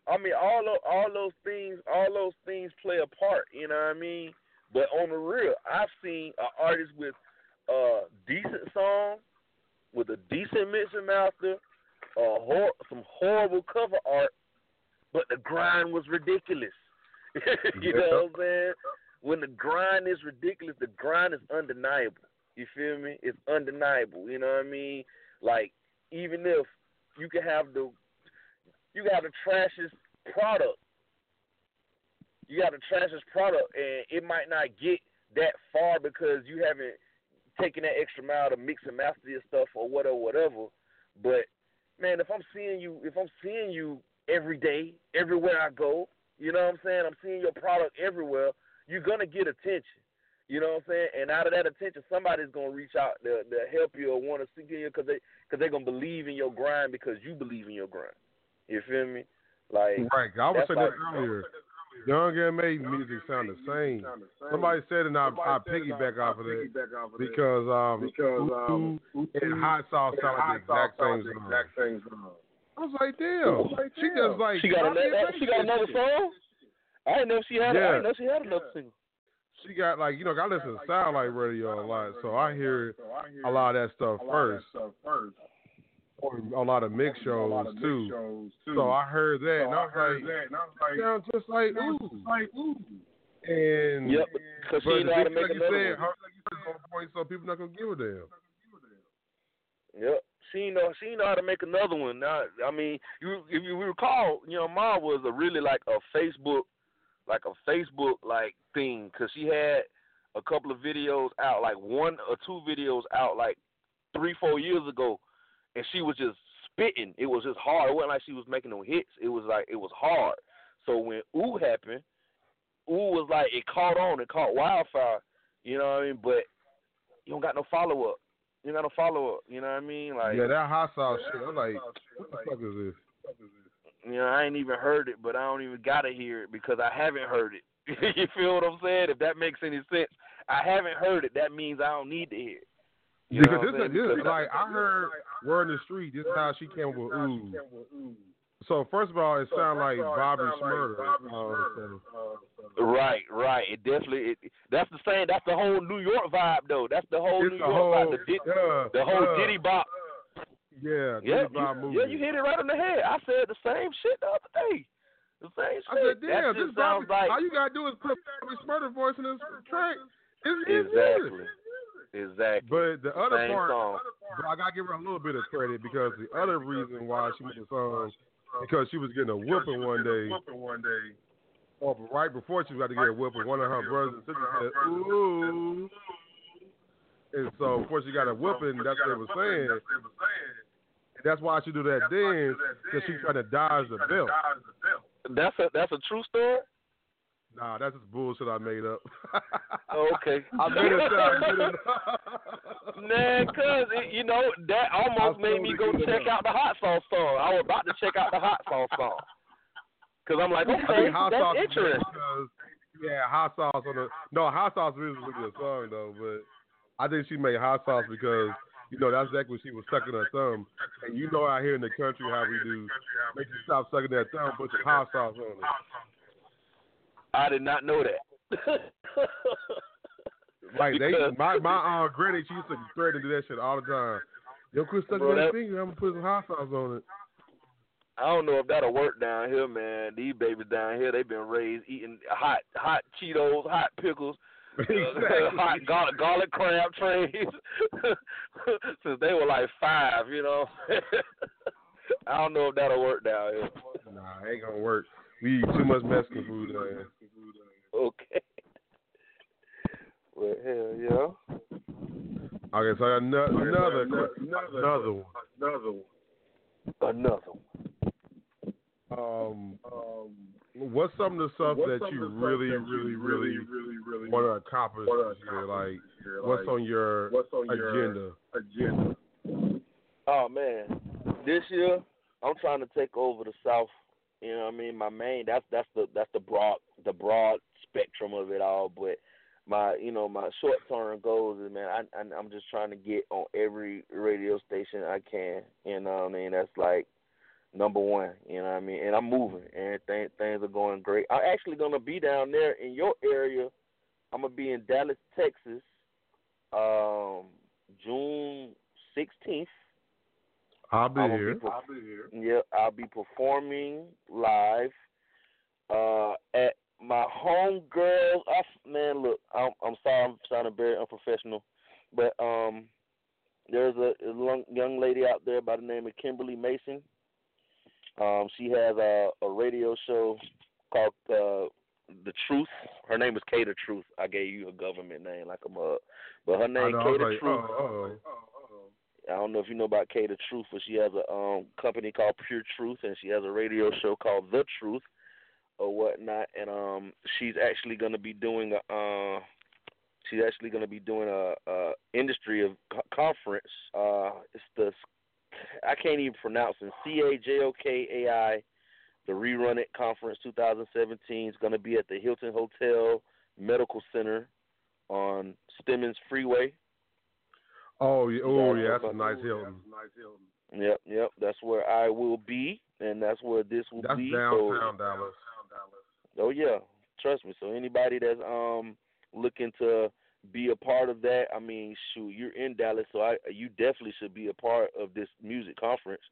I mean, all of, all those things, all those things play a part. You know what I mean? But on the real, I've seen an artist with a decent song, with a decent mixing master, uh, hor- some horrible cover art, but the grind was ridiculous. you know what I'm saying? When the grind is ridiculous, the grind is undeniable. You feel me? It's undeniable. You know what I mean? Like even if you can have the you have the trashiest product, you got the trashiest product, and it might not get that far because you haven't taken that extra mile to mix and master your stuff or whatever, whatever. But man, if I'm seeing you, if I'm seeing you every day, everywhere I go, you know what I'm saying? I'm seeing your product everywhere. You're gonna get attention. You know what I'm saying? And out of that attention, somebody's gonna reach out to, to help you or want to see you because they because they're gonna believe in your grind because you believe in your grind. You feel me? Like Right. I was that's saying like- that earlier. Young M.A music sound the same. Somebody said, and I, I piggyback off of that because um, because um, Utu and hot sauce sound like the exact same song. I was like, damn. She just like she got copy and another she got that another song. I didn't know she had. A, I Yeah. didn't know she had another single. She got like you know I listen to Like Radio a lot, so I hear a lot of that stuff first. Or a lot of mix shows too. So I heard that and I was like, sounds just like ooh. And Yep, because she know how to make like you another said, one. her is on point, so people not gonna give a damn. Yep. She know she know how to make another one. Now, I mean, you if you recall, you know, Ma was a really like a Facebook, like a Facebook like thing, cause she had a couple of videos out, like one or two videos out, like three four years ago, and she was just spitting. It was just hard. It wasn't like she was making no hits. It was like it was hard. So when Ooh happened, Ooh was like it caught on. It caught wildfire. You know what I mean? But you don't got no follow up. You got no follow up. You know what I mean? Like yeah, that hot sauce shit. I'm like, what the fuck is this? You know, I ain't even heard it, but I don't even gotta hear it because I haven't heard it. you feel what I'm saying? If that makes any sense, I haven't heard it. That means I don't need to hear it. You because this, I'm this is like I heard word in the street. This is how she came with ooh. So first of all, it sounds like Bobby Shmurda. Uh, Right, right. It definitely. It, that's the same. That's the whole New York vibe, though. That's the whole it's New York whole, vibe. The, di- yeah, the whole yeah, Diddy Bop. Yeah, Yeah, you, movie. yeah, you hit it right on the head. I said the same shit the other day. The same shit. I said, damn, that this just Bobby, sounds like all you gotta do is put Bobby Shmurda voice in this track. It's his exactly, music. exactly. But the other Same part, song. but I gotta give her a little bit of credit because the other reason why she made the song because she was getting a whooping one day. one Or right before she was about to get a whooping, one of her brothers and sisters said, "Ooh," and so before she got a whooping, that's what they were saying. And that's why she do that dance because she's trying to dodge the belt. That's a that's a true story. Nah, that's just bullshit I made up. Oh, okay. I made it sound good enough. Man, cause it, you know that almost I made me go check it. out the hot sauce song. I was about to check out the hot sauce song. Cause I'm like, I okay, think hot that's sauce interesting. because yeah, hot sauce on the no hot sauce is a good song though, but I think she made hot sauce because you know that's exactly what she was sucking her thumb, and you know out here in the country how we do make you stop sucking that thumb, put some hot sauce on it. I did not know that. Like they, my my aunt Granny, she used to threaten to do that shit all the time. Yo, quit sucking Bro, that that- finger. I'm gonna put some hot sauce on it. I don't know if that'll work down here, man. These babies down here, they've been raised eating hot hot Cheetos, hot pickles, hot garlic, garlic crab trays since they were like five. You know, I don't know if that'll work down here. Nah, it ain't gonna work. We eat too much Mexican food down here. Okay. Well, hell yeah. Okay, so I got ano- another another one. Another one. Another Um, what's some of the stuff that you really, really, really, really really want to accomplish this year? Like, what's on your agenda? agenda? Oh man, this year I'm trying to take over the South. You know what I mean? My main that's that's the that's the broad the broad spectrum of it all. But my you know my short term goals is man I, I I'm just trying to get on every radio station I can. You know what I mean? That's like number one. You know what I mean? And I'm moving and th- things are going great. I'm actually gonna be down there in your area. I'm gonna be in Dallas, Texas, um, June 16th. I'll be here. I'm gonna here. be per- Yep, I'll be performing live uh, at my homegirl. I, man, look, I'm, I'm sorry, I'm sounding very unprofessional, but um, there's a, a long, young lady out there by the name of Kimberly Mason. Um, she has a, a radio show called uh, The Truth. Her name is Kay the Truth. I gave you a government name like a mug, but her name know, I Kay was the like, Truth. oh, I don't know if you know about Kay the Truth, but she has a um company called Pure Truth, and she has a radio show called The Truth, or whatnot. And um, she's actually going to be doing a uh, she's actually going to be doing a, a industry of co- conference. Uh, it's the I can't even pronounce it. C A J O K A I, the Rerun It Conference 2017 is going to be at the Hilton Hotel Medical Center on Stemmons Freeway. oh, yeah, oh, Yeah, yeah, that's a nice Hilton. Yep, yep. That's where I will be, and that's where this will That's be. downtown so, Dallas. oh yeah, trust me. So anybody that's um looking to be a part of that, I mean, shoot, you're in Dallas, so I you definitely should be a part of this music conference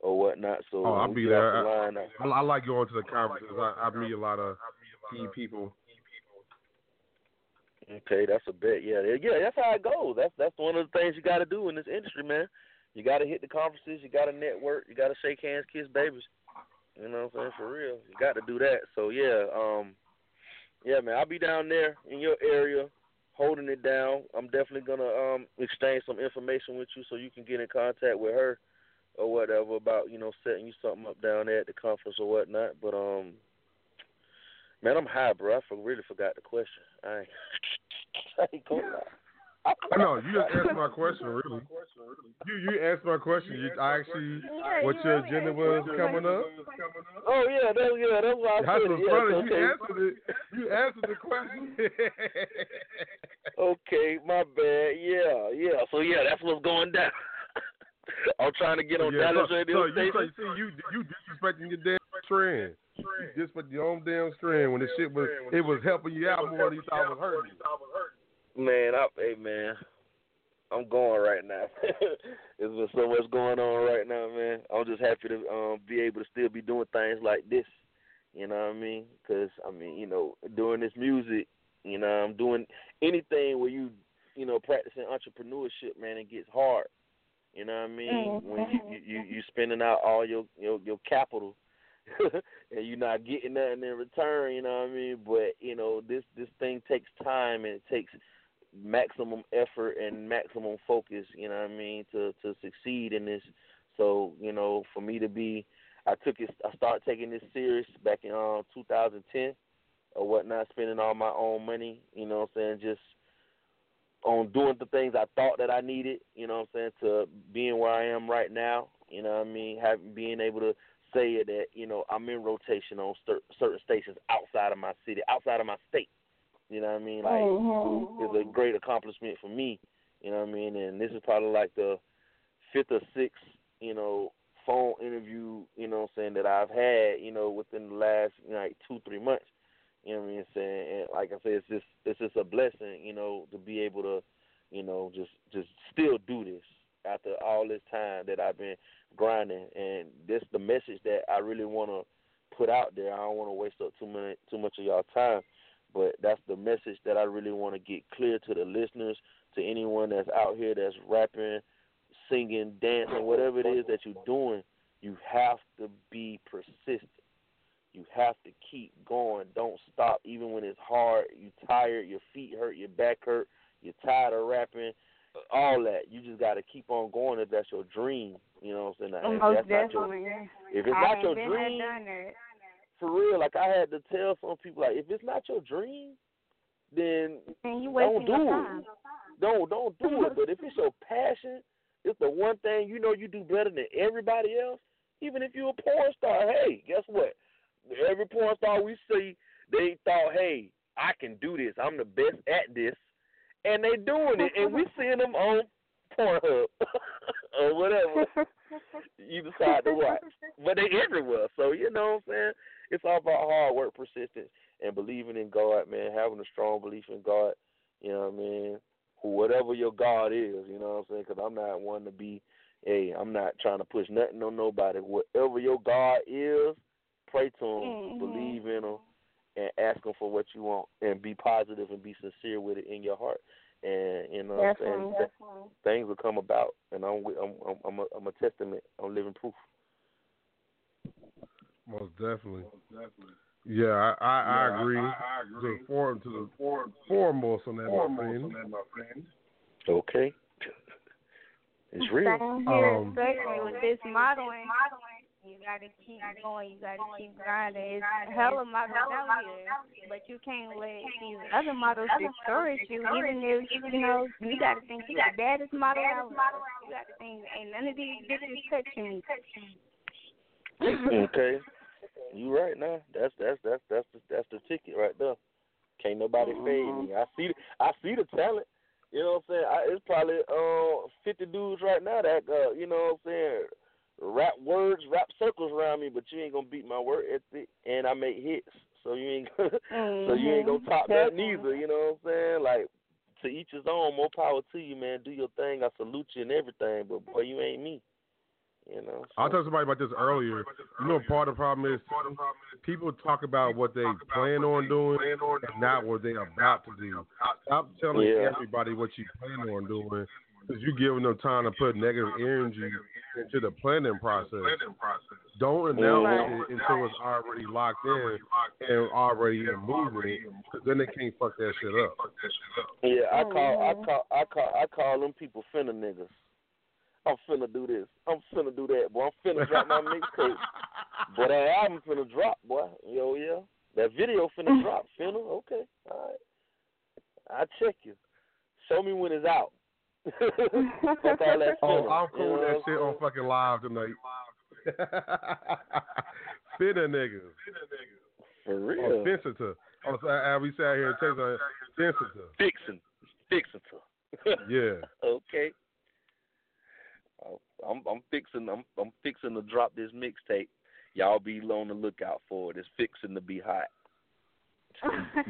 or whatnot. So Oh, I'll be we get off there. the line, I- I, I like going to the conferences. I, I meet a lot of key people. Okay, that's a bet. Yeah, yeah, yeah, that's how it goes. That's that's one of the things you got to do in this industry, man. You got to hit the conferences. You got to network. You got to shake hands, kiss babies. You know what I'm saying? For real, you got to do that. So yeah, um, yeah, man, I'll be down there in your area, holding it down. I'm definitely gonna um exchange some information with you so you can get in contact with her or whatever about you know setting you something up down there at the conference or whatnot. But um, man, I'm high, bro. I for- really forgot the question. I ain't, I ain't gonna lie. No, you just asked my question, really. You you answered my question. You, I actually, Yeah, what you your really agenda was coming up. Oh yeah, that's yeah, that's why I That's said what's it. Yeah, funny. okay. You answered it. You answered the question. Okay, my bad. Yeah, yeah. So yeah, that's what's going down. I'm trying to get on yeah, Dallas so, radio so you, so station. you see, you you disrespecting your damn strand. You disrespecting your own damn strand when the shit was it was helping you out more than you thought it was hurting. Man, I, hey man, I'm going right now. There's been so much going on right now, man. I'm just happy to um be able to still be doing things like this. You know what I mean? Because I mean, you know, doing this music, you know, I'm doing anything where you, you know, practicing entrepreneurship, man. It gets hard. You know what I mean? When you you you, you spending out all your your your capital. and you're not getting nothing in return, you know what I mean? But you know this this thing takes time and it takes maximum effort and maximum focus, you know what I mean, to to succeed in this. So, you know, for me to be I took it I started taking this serious back in um 2010 or whatnot, spending all my own money, you know what I'm saying, just on doing the things I thought that I needed, you know what I'm saying, to being where I am right now, you know what I mean, having being able to say it that, you know, I'm in rotation on cer- certain stations outside of my city, outside of my state. You know what I mean? Like Mhm. is a great accomplishment for me. You know what I mean? And this is probably like the fifth or sixth, you know, phone interview, you know what I'm saying, that I've had, you know, within the last you know, like two, three months. You know what I mean? Saying and like I said, it's just it's just a blessing, you know, to be able to, you know, just just still do this after all this time that I've been grinding and this the message that I really wanna put out there. I don't wanna waste up too many too much of y'all time. But that's the message that I really want to get clear to the listeners, to anyone that's out here that's rapping, singing, dancing, whatever it is that you're doing. You have to be persistent. You have to keep going. Don't stop, even when it's hard. You tired, your feet hurt, your back hurt, you're tired of rapping, all that. You just got to keep on going if that's your dream. You know what I'm saying? Now, if that's not your, if it's I not your dream, there, done that. For real, like I had to tell some people, like if it's not your dream, then you don't do it. time. don't don't do it. But if it's your passion, it's the one thing you know you do better than everybody else. Even if you're a porn star, hey, guess what? Every porn star we see, they thought, hey, I can do this. I'm the best at this, and they doing it, and we seeing them on Pornhub or whatever you decide to watch. But they everywhere, so you know what I'm saying. It's all about hard work, persistence, and believing in God, man. Having a strong belief in God. You know what I mean? Whatever your God is, you know what I'm saying? Because I'm not one to be, hey, I'm not trying to push nothing on nobody. Whatever your God is, pray to Him, Mhm. believe in Him, and ask Him for what you want, and be positive and be sincere with it in your heart. And you know what I'm saying? definitely. Things will come about, and I'm wi- I'm I'm, I'm, a, I'm a testament. I'm living proof. Most definitely. Yeah, I I, I agree. I, I To agree. the for, to the To for, foremost on that, my foremost friend. on that, my friend. Okay, it's real. Same here, Um, especially with this modeling. You gotta keep going. You gotta keep grinding. It's hella models out here, but you can't let these other models discourage you. Even if you know you gotta think you the baddest model out. You gotta think ain't none of these bitches touching me. okay, you right now. That's that's that's that's the, that's the ticket right there. Can't nobody fade me. I see the, I see the talent. You know what I'm saying? I, it's probably uh fifty dudes right now that uh you know what I'm saying rap words, rap circles around me, but you ain't gonna beat my work ethic, and I make hits. So you ain't gonna, so you ain't gonna top that mm-hmm. neither. You know what I'm saying? Like to each his own. More power to you, man. Do your thing. I salute you and everything, but boy, you ain't me. You know. I so- told somebody about this earlier. You know, part of the problem is people talk about what they plan on doing and not what they about to do. Stop telling Yeah. everybody what you plan on doing because you're giving them time to put negative energy into the planning process. Don't announce it mm-hmm. until it's already locked in and already in movement, because then they can't fuck that shit up. Yeah, I oh, call I call I call I call them people finna niggas. I'm finna do this. I'm finna do that, boy. I'm finna drop my mixtape. Boy, that album finna drop, boy. Yo, yeah. That video finna drop. Finna? Okay. All right. I check you. Show me when it's out. Fuck all that Oh, finna, I'm you cool with that what shit on fucking live tonight. Finna niggas. For Oh, real. Fensitor. Oh, so, uh, we sat here and text on Fensitor. Fixing. Fixing to. Yeah. okay. I'm I'm fixing I'm I'm fixing to drop this mixtape. Y'all be on the lookout for it. It's fixing to be hot.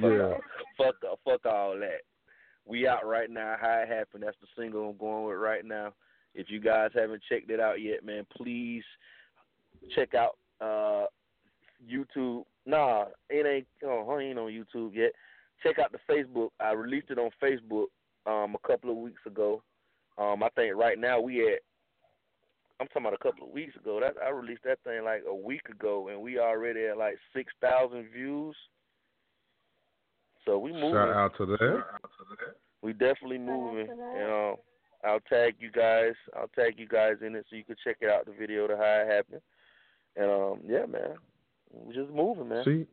Yeah. Fuck fuck all that. We out right now. How it happened. That's the single I'm going with right now. If you guys haven't checked it out yet, man, please check out uh YouTube. Nah, it ain't. Oh, it ain't on YouTube yet. Check out the Facebook. I released it on Facebook um a couple of weeks ago. Um, I think right now we at. I'm talking about a couple of weeks ago. That I released that thing like a week ago, and we already at like six thousand views. So we moving. Shout out to that. We definitely moving. to that. You know, I'll tag you guys. I'll tag you guys in it so you can check it out the video to how it happened. And um, yeah, man, we just moving, man. See,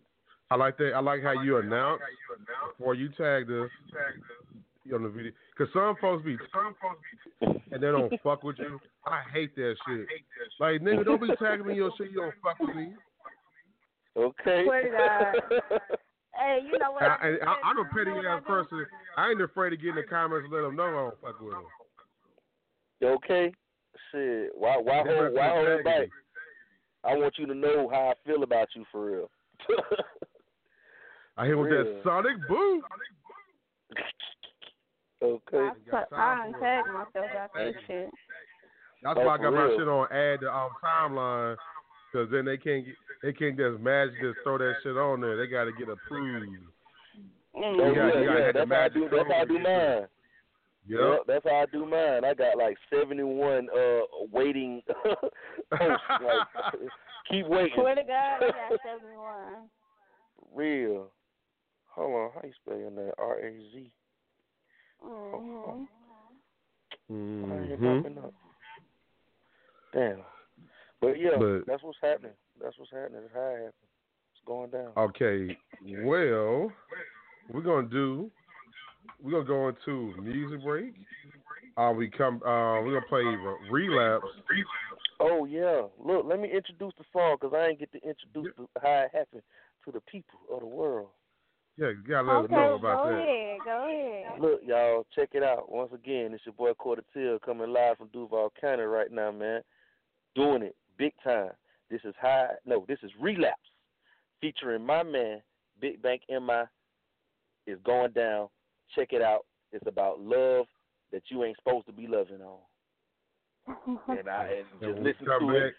I like that. I like how you announce before you tag us on the video. Because some folks be some folks be, and they don't fuck with you. I hate that shit. Like nigga, don't be tagging me in your shit. You don't fuck with me. Okay. Swear to God. Hey, you know what? I, I, I, I'm a petty ass person. I ain't afraid to get in the comments and let them know I don't fuck with them. okay. Shit. Why? Why They better hold? Why hold back? I want you to know how I feel about you for real. I hit with that Real. sonic boom. okay. I, put, I untagged myself out that shit. That's Oh, why I for got my shit on add to um, timeline. Cause then they can't get, they can't just magically just throw that shit on there. They got to get approved. Mm. You yeah, gotta- you yeah. That's how I do. That's how I do to get through. mine. Yep. Yep, that's how I do mine. I got like seventy one uh waiting posts. like keep waiting. Swear to God, I got 71. Real. Hold on, how you spell your name? R A Z. I ain't Mm-hmm. Damn. But yeah, But- that's what's happening. That's what's happening. That's how it happens. It's going down. Okay, well, we're gonna do. We're gonna go into music break. Uh, we come. Uh, we're gonna play relapse. Oh yeah. Look, let me introduce the song because I ain't get to introduce the, how it happened to the people of the world. Yeah, you gotta let us know about go that. ahead, go ahead. Look, y'all, check it out. Once again, it's your boy Quata Till coming live from Duval County right now, man. Doing it big time. This is high. No, this is relapse, featuring my man Big Bank Mi. Is going down. Check it out. It's about love that you ain't supposed to be loving on. And I and And just when we listen come to back,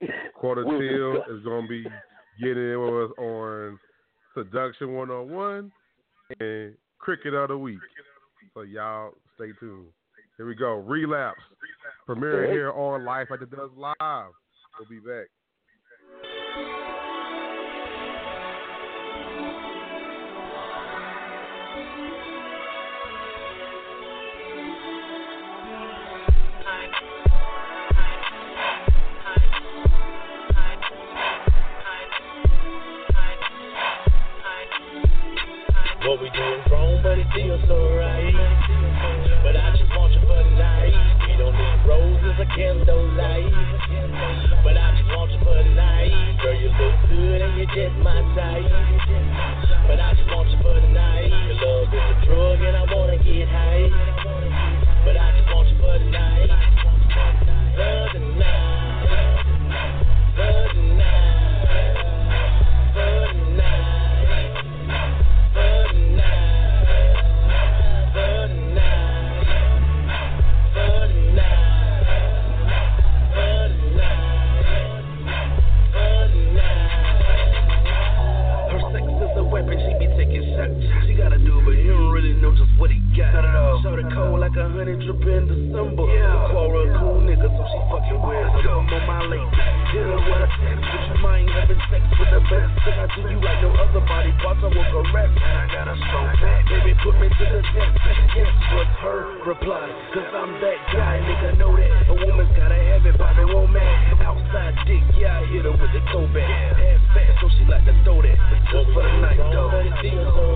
it. Quarter We'll Till discuss. is gonna be getting with us on Seduction 101 and Cricket of the Week. So y'all stay tuned. Here we go. Relapse. Premiering here on Life After Dusk Live. We'll be back. What we doing wrong, but it feels so right. But I just want you for the night. We don't need roses or candlelight. Girl, you look good and you're just my type. But I just want you for the night. Your love is a drug and I wanna get high. Drip in December. Yeah. Quarrel a cool nigga, so she fucking weird. I'm on my late. Hit her with a text, but you mind having sex with the best. Cause I do you like no other body parts, I will correct. And I got a slow back. Baby, put me to the test. Guess what's her reply? Cause I'm that guy, nigga, know that. A woman's gotta have it, Bobby won't man. Outside dick, yeah, I hit her with the toe back. Half fast, so she like to throw that. Just for the night, though.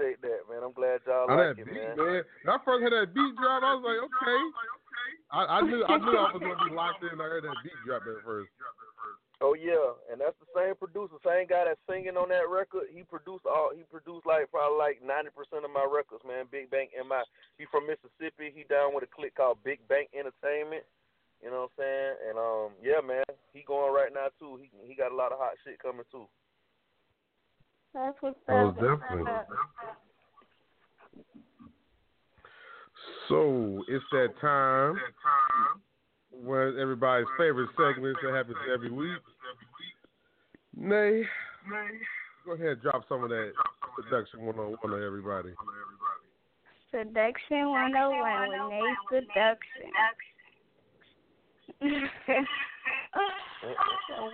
Appreciate that, man. I'm glad y'all I like that it, beat, man. man. When I first heard that beat drop, I was like, okay. I, I knew I knew I was gonna be locked in. I heard that beat drop at first. Oh yeah, and that's the same producer, same guy that's singing on that record. He produced all. He produced like probably like ninety percent of my records, man. Big Bank MI. He from Mississippi. He down with a clique called Big Bank Entertainment. You know what I'm saying? And um, yeah, man, he going right now too. He he got a lot of hot shit coming too. That's what's Oh, up. definitely. So it's that time when everybody's favorite segment that happens every week. Nayy, Nayy. go ahead and drop some of that seduction one on one everybody. Seduction 101 with Nayy Seduction.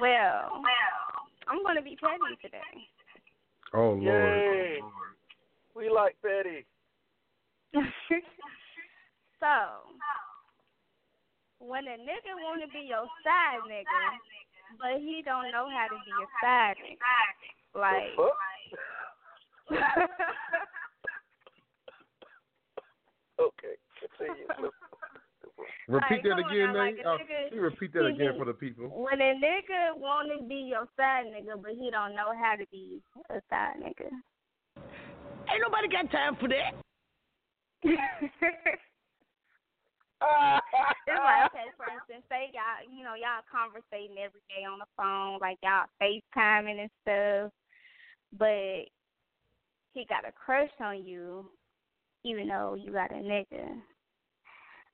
well, I'm going to be petty today. Oh Lord. Yay! We like Petty. so, when a nigga want to be your side nigga, but he don't know how to be a side nigga, like. Okay, continue. Repeat Like, that again, now, like Uh, nigga- can you repeat that again for the people. when a nigga want to be your side nigga, but he don't know how to be a side nigga. Ain't nobody got time for that. it's like okay, for instance, say y'all, you know, y'all conversating every day on the phone, like y'all FaceTiming and stuff, but he got a crush on you, even though you got a nigga.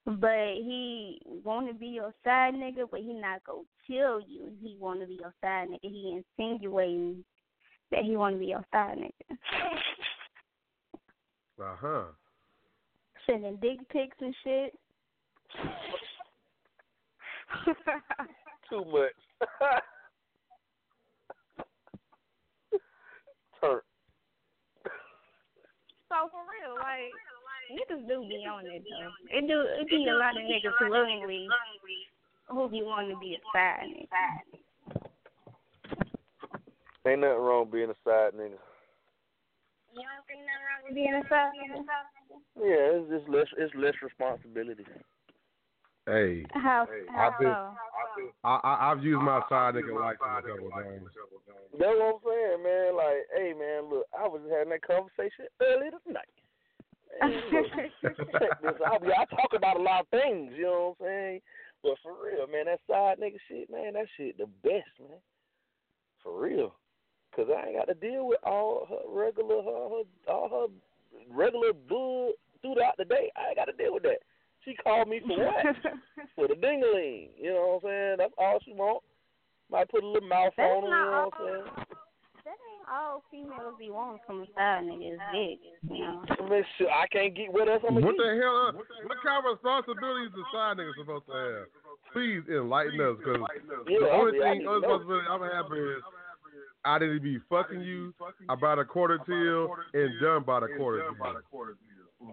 But he want to be your side nigga, but he not gonna tell you he want to be your side nigga. He insinuating that he want to be your side nigga. Uh huh. Sending dick pics and shit. Too much. Turn. So for real, like niggas do be on it though. It do it be a lot of niggas who willingly who be wanting to be a side nigga. Ain't nothing wrong being a side nigga. You don't think nothing wrong with being a side nigga? Yeah, it's just less. It's less responsibility. Hey, How how I've been- so? I, I I've used my side nigga license a couple times. That's what I'm saying, man. Like, hey, man, look, I was having that conversation earlier tonight. I talk about a lot of things, you know what I'm saying? But for real, man, that side nigga shit, man, that shit the best, man. For real. Cause I ain't got to deal with all her regular, her, her all her regular bull throughout the day. I ain't got to deal with that. She called me for what? for the dingaling. You know what I'm saying? That's all she want. Might put a little mouth That's on her, you know what I'm saying? That ain't all females be wanting from a side nigga is dick. You know. I I can't get what else I'm gonna What the hell? What kind of responsibilities is side niggas supposed to have? Please enlighten us, because Yeah, the only I thing, mean, I only know. responsibility I'm having is I didn't be fucking you about a quarter till and done by the quarter till.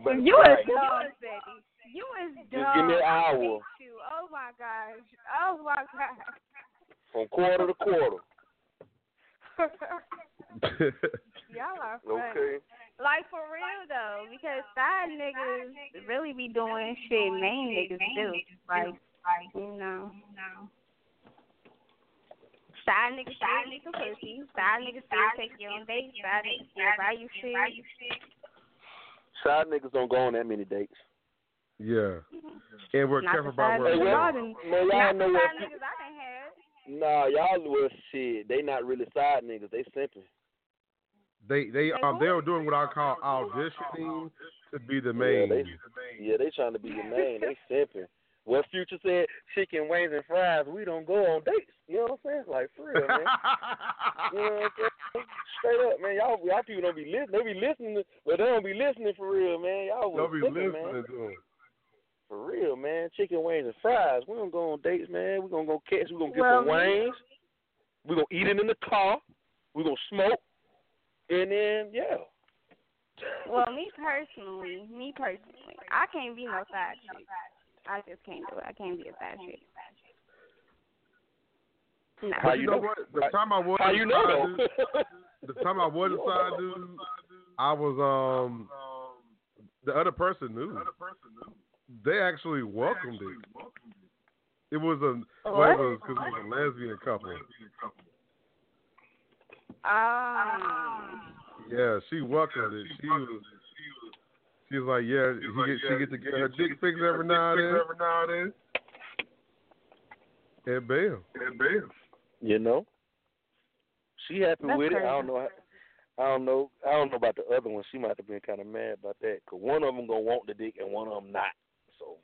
But, You right. is dumb, Betty. You is dumb. Just give me an I hour. Oh my gosh. Oh my gosh. from quarter to quarter. Y'all are funny. Okay. Like for real though, because side niggas really be doing shit main niggas do. Like, you know. Side niggas still need some pussy. Side niggas still take you on dates. Side niggas still buy you shit. Side niggas don't go on that many dates. yeah, mm-hmm. and we're Not careful about side what Hey, niggas we well, y'all do. done- man, y'all Not know what? side niggas I done had. Nah, y'all was shit. They not really side niggas. They simping. They they Like um they were doing what I call auditioning to be the Yeah, main. they, yeah, they trying to be your main. They simping. What Future said, chicken wings and fries. We don't go on dates. You know what I'm saying? Like for real, man. You know what I'm saying? Straight up, man. Y'all, y'all people don't be listening. They be listening, but they don't be listening for real, man. Y'all was Don't be simping, listening man. For real, man. Chicken wings and fries. We don't go on dates, man. We gonna go catch. We gonna get Well, some wings. We gonna eat it in the car. We gonna smoke, and then yeah. Well, me personally, me personally, I can't be no side chick. I just can't do it. I can't be a side chick. No. How But you you know know? what? The time I was How you know dude, the time I was a side dude, I was um the other person knew. They actually welcomed it. It was a well, it was because it was a lesbian couple. Um, Yeah, she welcomed it. She was. She was like, yeah, he get, she get to get her dick fixed every now and then. And bam. And bam. You know, she happy That's with it. I don't know. I don't know. I don't know about the other one. She might have been kind of mad about that because one of them gonna want the dick and one of them not. So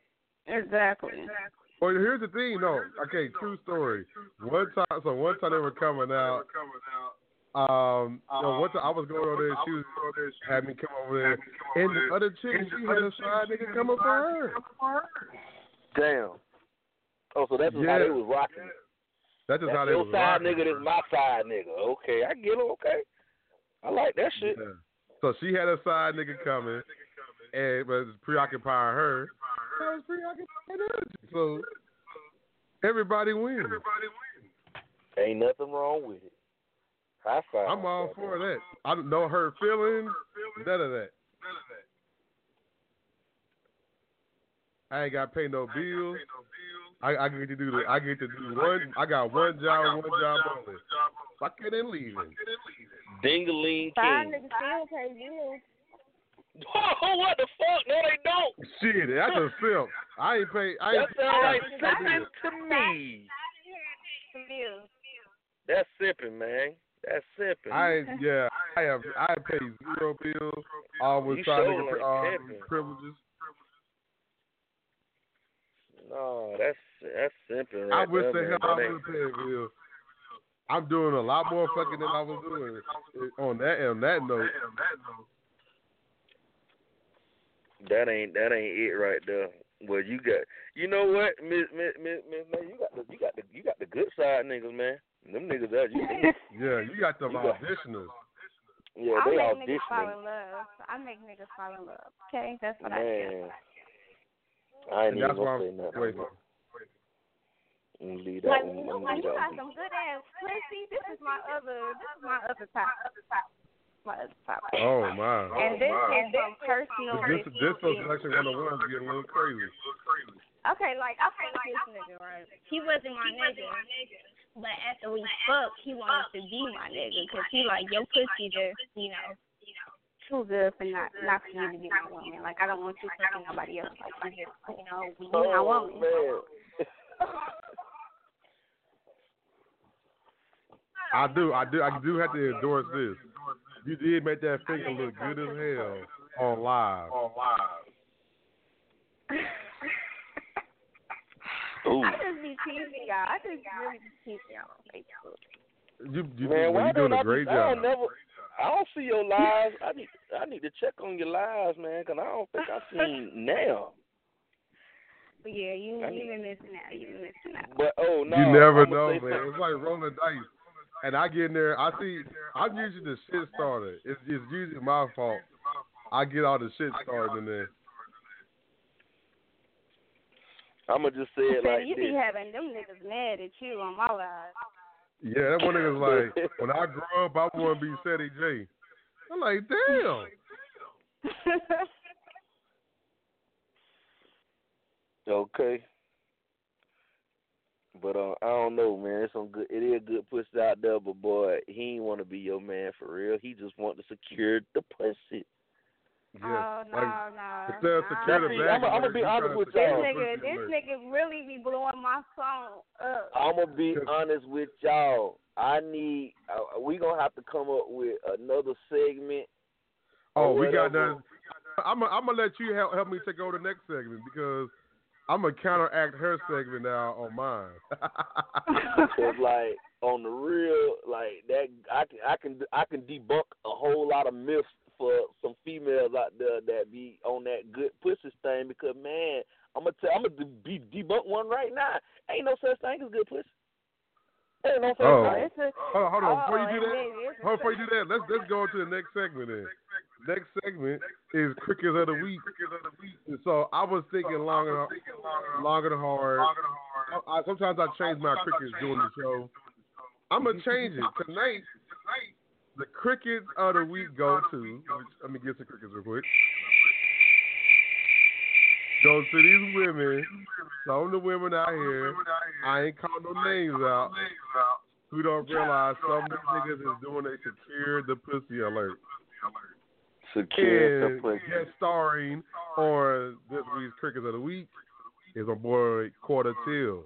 exactly. Well, here's the thing, though. Okay, true story. One time, so one time they were coming out. Um, you know, one time I was going over there, she was over there had me come over there, and the other chick, she had a side nigga coming for her. damn. Oh, so that's just how they was rocking. it. That's just That's how they was your was side nigga. This my side nigga. Okay, I get it. Okay, I like that shit. Yeah. So she had a side nigga coming, and was preoccupying her. I was preoccupying her. So everybody wins. Ain't nothing wrong with it. High five. I'm all for that. I don't know her feelings, none of that. I ain't got to pay no bills. I, I get to do the. I get to do one. I got one job, one job only. Fuck it and leaving. Dingaling Five King. niggas still pay bills. Oh, what the fuck? No, they don't. Shit, that's a simp. I ain't pay. I ain't That sounds like pay sipping to me. That's sipping, man. That's sipping. I yeah, I have I pay zero bills. Always You try to get like um, privileges. No, that's that's simping. I Right wish there, the hell I That was paying bills. I'm doing a lot more fucking than I was doing. On that on that note, That ain't that ain't it right there. Well, you got, you know what, Miss Miss Miss Miss man, you got the you got the you got the good side niggas, man. Them niggas out, you, yeah, you got them You got- auditioners. yeah, I they make niggas fall in love. I make niggas fall in love. Okay, that's what I do. man. I ain't And even gonna say nothing. wait. I'm leave that Like one. you, I'm you got some good ass pussy, this is my other, this is my other top, my other top. Oh my. And oh, this is from personal. This this this selection one on one is getting a little crazy. Okay, like I fucked this nigga, right? He wasn't my nigga, but after we fucked, he wanted to be my nigga because he like your pussy just, you know, too good for not not for you to be my woman. Like I don't want you fucking nobody else. Like you just, you know, be my Oh woman. man. I do, I do, I do have to endorse this. You did make that finger look good as hell on live. On live. Ooh. I just be teasing y'all. I just really be teasing y'all on Facebook. You, you, Man, you, why you're doing don't I a great be, I job. don't never. I don't see your lives. I need. I need to check on your lives, man, because I don't think I've seen now. But yeah, you I you need- been missing out. You been missing out. But oh no, you never I'ma know, man. something. It's like rolling dice. And I get in there, I see, I'm usually the shit starter. It's, it's usually my fault. I get all the shit started in there. I'ma just say it So like you this. be having them niggas mad at you on my live. Yeah, that one nigga's like, when I grow up, I want to be Ceddy J. I'm like, damn. Okay. But uh, I don't know, man. It's some good. It is good pussy out there, but boy, he ain't want to be your man for real. He just want to secure the pussy. Yeah. oh no, like, no. instead of no. secure the See, bag, I'ma- I'ma be honest with y'all. the nigga, this nigga really be blowing my phone up. I'm gonna be honest with y'all. I need. Uh, we gonna have to come up with another segment. Oh, we got whatever. that. I'm gonna I'm gonna let you help help me take over the next segment because I'm gonna counteract her segment now on mine. Cause like on the real, like that, I can I can I can debunk a whole lot of myths for some females out there that be on that good pussy thing. Because man, I'm gonna tell, I'm gonna be debunk one right now. Ain't no such thing as good pussy. Ain't no such Oh. thing. A, hold on, hold on. Before you do that, hold on, before you do that, let's let's go to the next segment. Then next segment is crickets of the week. And so I was thinking long and long and hard. I, I, sometimes I change my crickets during the show. I'm gonna change it tonight. The crickets of the week go to. Which, let me get some crickets real quick. Goes to these women. Some of the women out here. I ain't calling no names out. Who don't realize some of these niggas is doing a secure the pussy alert. Secure the And pussy. guest starring on this week's crickets of the week is my boy Quata Till.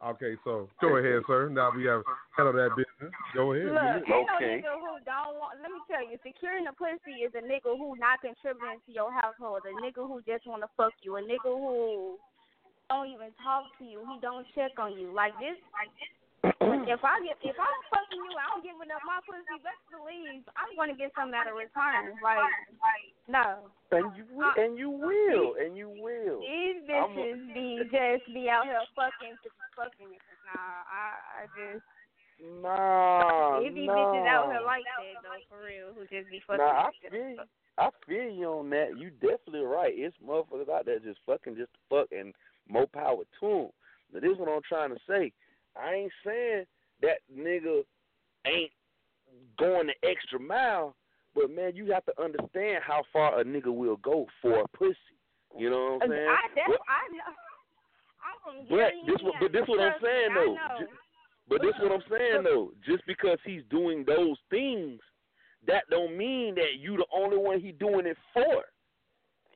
Okay, so go ahead, sir. Now we have handled that business. Go ahead. Look, ain't no nigga who don't want. Let me tell you, securing a pussy is a nigga who not contributing to your household. A nigga who just want to fuck you. A nigga who don't even talk to you. He don't check on you. Like this. Mm. if I get if I'm fucking you, I'm giving up my pussy. Best believe I'm gonna get something out of return. Like, no. And you will, uh, and you will, and you will. These I'm a- bitches be just be out here fucking fucking. niggas. Nah, I I just. Nah, It be nah. bitches out here like that though, for real, who just be fucking. Nah, I feel you. fuck. I feel you on that. You definitely right. It's motherfuckers out there just fucking just to fuck and more power to 'em. But this is what I'm trying to say. I ain't saying that nigga ain't going the extra mile, but man, you have to understand how far a nigga will go for a pussy. You know what I'm saying? I, that's, What- I know. I'm from But Gary, this what- but this what I'm saying, though. know. But this what I'm saying though. Just because he's doing those things, that don't mean that you the only one he doing it for.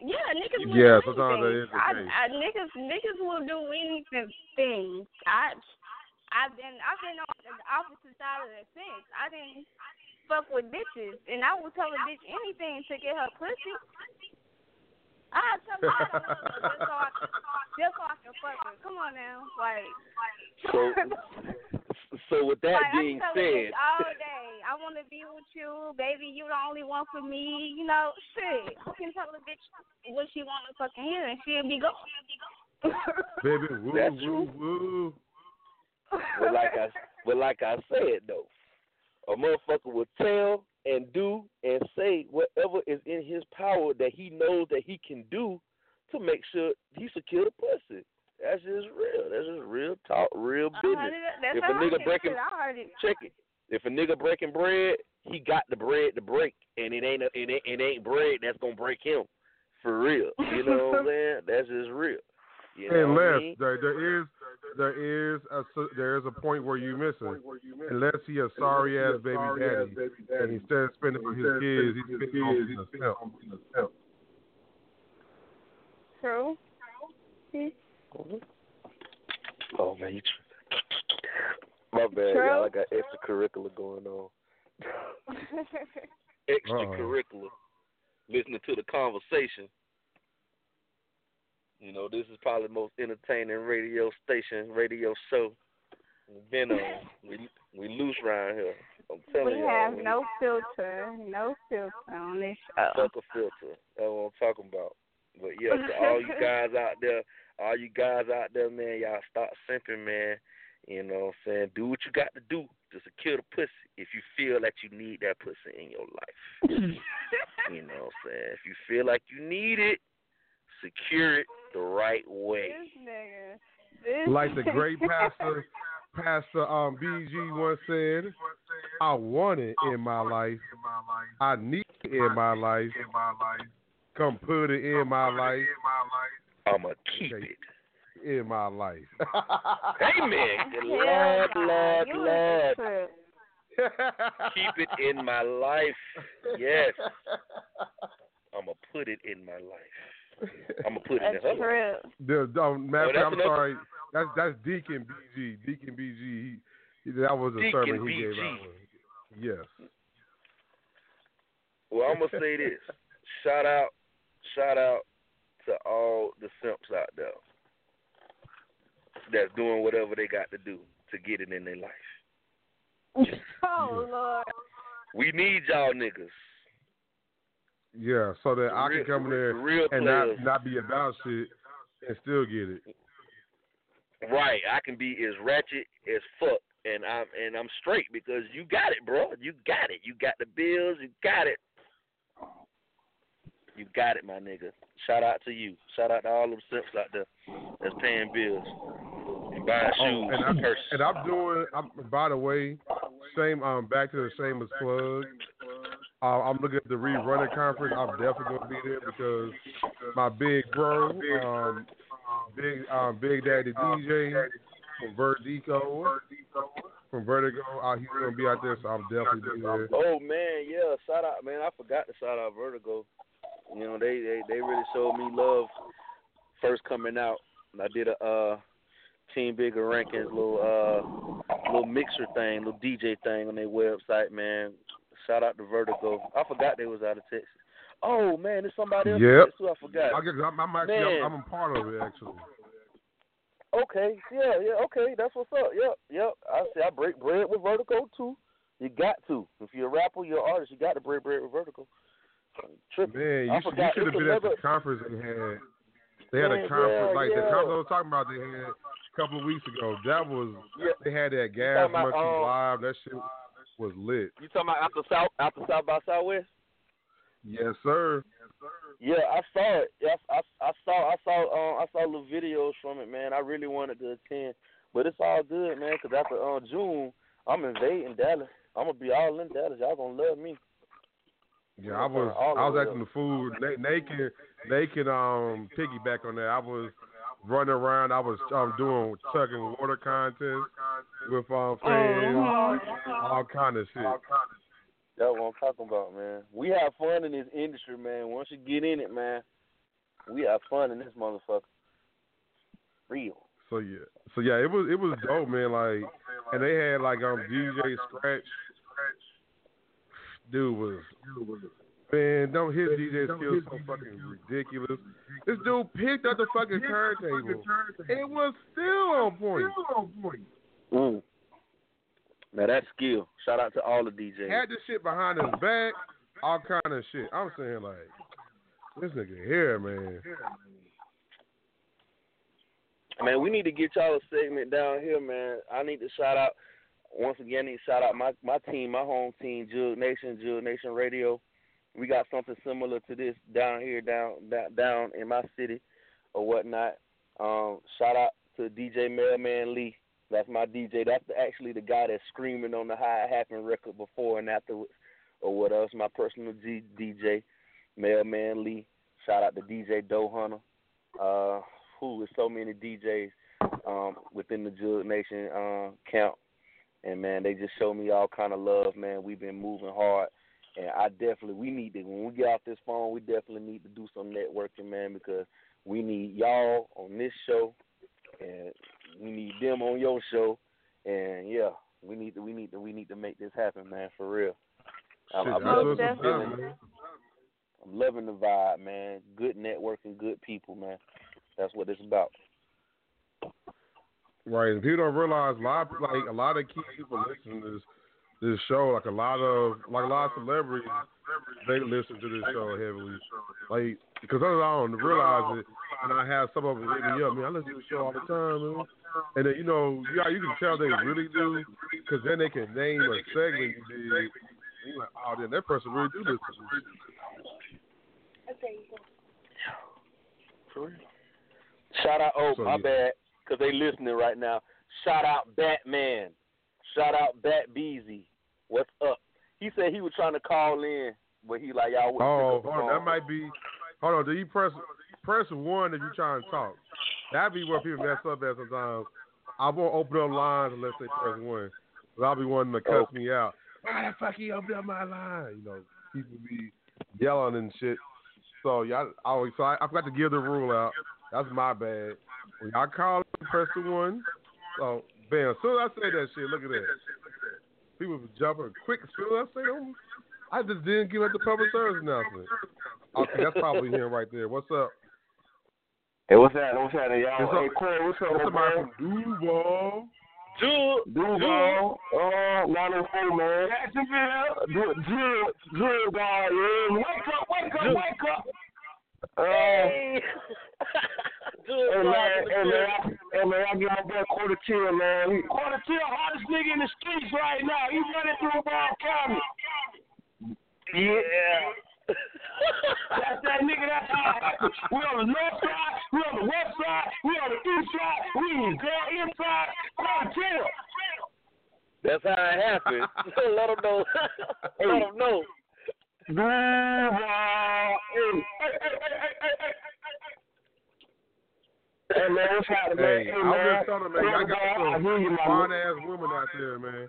Yeah, niggas will Yeah, do sometimes that anything. is the I. I, niggas, niggas will do anything. I, I've been, I've been on the opposite side of the fence. I didn't fuck with bitches, and I will tell a bitch anything to get her pussy. I tell her I don't know, just so I, just so I can fuck her. Come on now, like. So, so with that like, being I tell a said, bitch all day, I want to be with you, baby. You the only one for me. You know, shit. I can tell a bitch what she want to fucking hear, and she'll be gone. Baby, woo, That's woo, woo. But like I, but like I said though, a motherfucker will tell and do and say whatever is in his power that he knows that he can do to make sure he secure the pussy. That's just real. That's just real talk, real uh-huh, business. That's If a nigga breaking- shit, I already. check it. If a nigga breaking bread, he got the bread to break, and it ain't a, it, ain't, it ain't bread that's gonna break him, for real. You know what I'm saying? That's just real. You know what I Unless mean? there, there is there is a s- there is a point where you missing. Unless he a sorry ass baby daddy, and instead of spending for his kids, he's spending on being a simp. True. Oh man, you. My bad, True. y'all. I got extracurricular going on. Extracurricular. Listening to the conversation. You know, this is probably the most entertaining radio station, radio show we've been on. We we loose around here. I'm telling you. we have no filter, no filter on this show. Fuck a filter. That's what I'm talking about. But yeah, to all you guys out there, all you guys out there, man, y'all stop simping, man. You know what I'm saying? Do what you got to do to secure the pussy if you feel that you need that pussy in your life. you know what I'm saying? If you feel like you need it, secure it the right way. This nigga. This Like the great pastor, Pastor um BG once said, "I want it in my life. I need it in my life. Come put it in my life. I'ma keep Okay. it. In my life." Amen. Hell Lord, nah, Lord, you is a Lord. Keep it in my life. Yes. I'ma put it in my life. I'ma put it in A her life. The, um, matter Oh, that's fact, I'm another- sorry. That's that's Deacon BG. Deacon BG. He, he, that was a Deacon sermon he gave out. Yes. Well, I'm gonna say this. Shout out, shout out to all the simps out there that's doing whatever they got to do to get it in their life. Oh Lord. We need y'all niggas. Yeah. So that The I real- can come in the there real and players. not not be about shit and still get it. Right, I can be as ratchet as fuck, and I'm and I'm straight because you got it, bro. You got it. You got the bills. You got it. You got it, my nigga. Shout out to you. Shout out to all them simps out there that's paying bills and buying Oh, shoes and I'm, and I'm doing. I'm, by the way, same. Um, back to the same as plug. Uh, I'm looking at the rerunning conference. I'm definitely gonna be there because my big bro, um, big um, Big Daddy DJ from Vertigo, from Vertigo, uh, he's gonna be out there, so I'm definitely be there. Oh man, yeah, shout out, man. I forgot to shout out Vertigo. You know, they they they really showed me love first coming out. I did a uh Team Bigga Rankin's little uh little mixer thing, little DJ thing on their website, man. Shout out to Vertigo. I forgot they was out of Texas. Oh man, there's somebody else. Yep. Who I forgot. I guess I'm, I'm actually Man. I'm, I'm a part of it actually. Okay, yeah, yeah, okay, that's what's up. Yep, yep. I say I break bread with Vertigo too. You got to. If you're a rapper, you're an artist, you got to break bread with Vertigo. Tripping. Man, you I should, you should have been at the conference they had. They had a conference yeah, like the conference I was talking about. They had a couple of weeks ago. That was Yeah. they had that gas monkey um, live. That shit was lit. You talking about after South after South by Southwest? Yes, sir. Yes, sir. Yeah, I saw it. Yeah, I, I, saw I saw um I saw little videos from it, man. I really wanted to attend, but it's all good, man. Cause after um June, I'm invading Dallas. I'm gonna be all in Dallas. Y'all gonna love me. Yeah, I was I was asking the food. They, they can they can um piggyback on that. I was running around. I was um doing chugging water contests with um fans, all kind of shit. That's what I'm talking about, man. We have fun in this industry, man. Once you get in it, man, we have fun in this motherfucker. Real. So yeah, so yeah, it was it was dope, man. Like, and they had like um DJ Scratch. Dude was man, don't his DJ skills so fucking ridiculous. This dude picked up the fucking turntable. It was still on point. Mm. Now that's skill. Shout out to all the DJs. Had the shit behind his back, all kind of shit. I'm saying like, this nigga here, man. Man, we need to get y'all a segment down here, man. I need to shout out once again. I need to shout out my my team, my home team, Jug Nation, Jug Nation Radio. We got something similar to this down here, down down, in my city, or whatnot. Um, shout out to DJ Mailman Lee. That's my DJ. That's the, actually the guy that's screaming on the High Happened record before and afterwards, or what else? My personal G, DJ, Mailman Lee. Shout out to DJ Doe Hunter. Uh, who is so many DJs um, within the Jug Nation uh, camp, and man, they just show me all kind of love, man. We've been moving hard, and I definitely we need to when we get off this phone, we definitely need to do some networking, man, because we need y'all on this show, and we need them on your show, and yeah, we need to we need to we need to make this happen, man, for real. I'm, I'm loving the feeling. I'm loving the vibe, man. Good networking, good people, man. That's what it's about. Right, and people don't realize a lot, like a lot of key people listen to this this show. Like a lot of like a lot of celebrities, they listen to this show heavily. Like because I don't realize it, and I have some of them hit me up. Man, I listen to the show all the time, man. And then you know, yeah, you can tell they really do, because then they can name a segment you did. You're like, oh, then that person really do listen to this. shit. Shout out, oh So, my yeah. bad, because they listening right now. Shout out Batman. Shout out Bat Beezy. What's up? He said he was trying to call in, but he like y'all. wouldn't Oh, pick up the hold on, that might be. Hold on, do you press press one if you trying to talk? That'd be where people mess up at sometimes. I won't open up lines unless they press one. Cause I'll be wanting to cuss me out. Why the fuck he opened up my line? You know, people be yelling and shit. So y'all I always so I, I forgot to give the rule out. That's my bad. When y'all call press the one. So bam, as soon as I say that shit, look at that. People be jumping quick as soon as I say them. I just didn't give up the public service announcement. Okay, that's probably him right there. What's up? Hey, what's that? What's that, y'all? It's hey, Corey, what's up, That's my somebody man? from Duval. Dude, Duval, uh, 904, man. Jacksonville. Drill, drill guy, yeah. Wake up, wake up, wake up. Uh, hey. hey, man, hey, man, I, hey, man, I give my boy Quarter Chill, man. Quarter Chill, hottest nigga in the streets right now. He running through Ball County. Yeah. That's that nigga. That's how we on the north side, we on the west side, we on the east side, we there inside. Quarter Chill. That's how it happened. Let them know. Let them know. Hey, hey, hey, hey, hey, Hey man, what's happening, man? Hey, Hey, I'm man. just telling man, I got some hear you, man. fine ass women out there, man.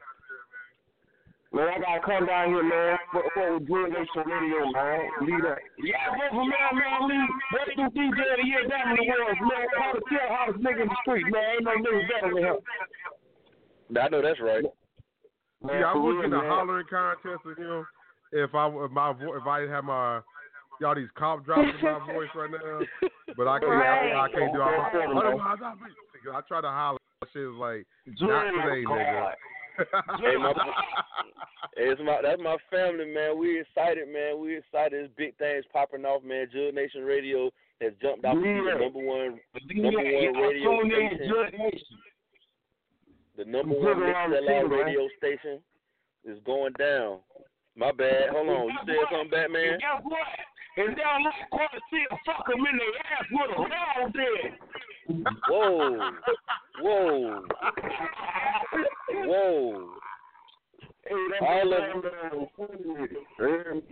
Man, I gotta come down here, man, for, for Good Nation Radio, man. Lead that. Yeah, vote for man, man, lead. Breakthrough DJ of the year down in the world, man. How to tell hottest nigga in the street, man. Ain't no nigga better than him. I know that's right. Man, See, I for was real, in a hollering contest with him. If I if my vo- if I didn't have my y'all these cop drops in my voice right now, but I can't I, I can't do all my otherwise I I try to holler. Shit is like not today, nigga. Hey, my, it's my that's my family, man. We excited, man. We excited. There's big things popping off, man. Jug Nation Radio has jumped off to the Yeah. number one Yeah, number one yeah, radio station. The number Jud one around the mixed city, man. radio station is going down. My bad. Hold on. You said something, Batman? And guess what? And down this corner, see a fuck him in the ass with a round there. Whoa. Whoa. Whoa. Hey, All of I'm doing with it, man.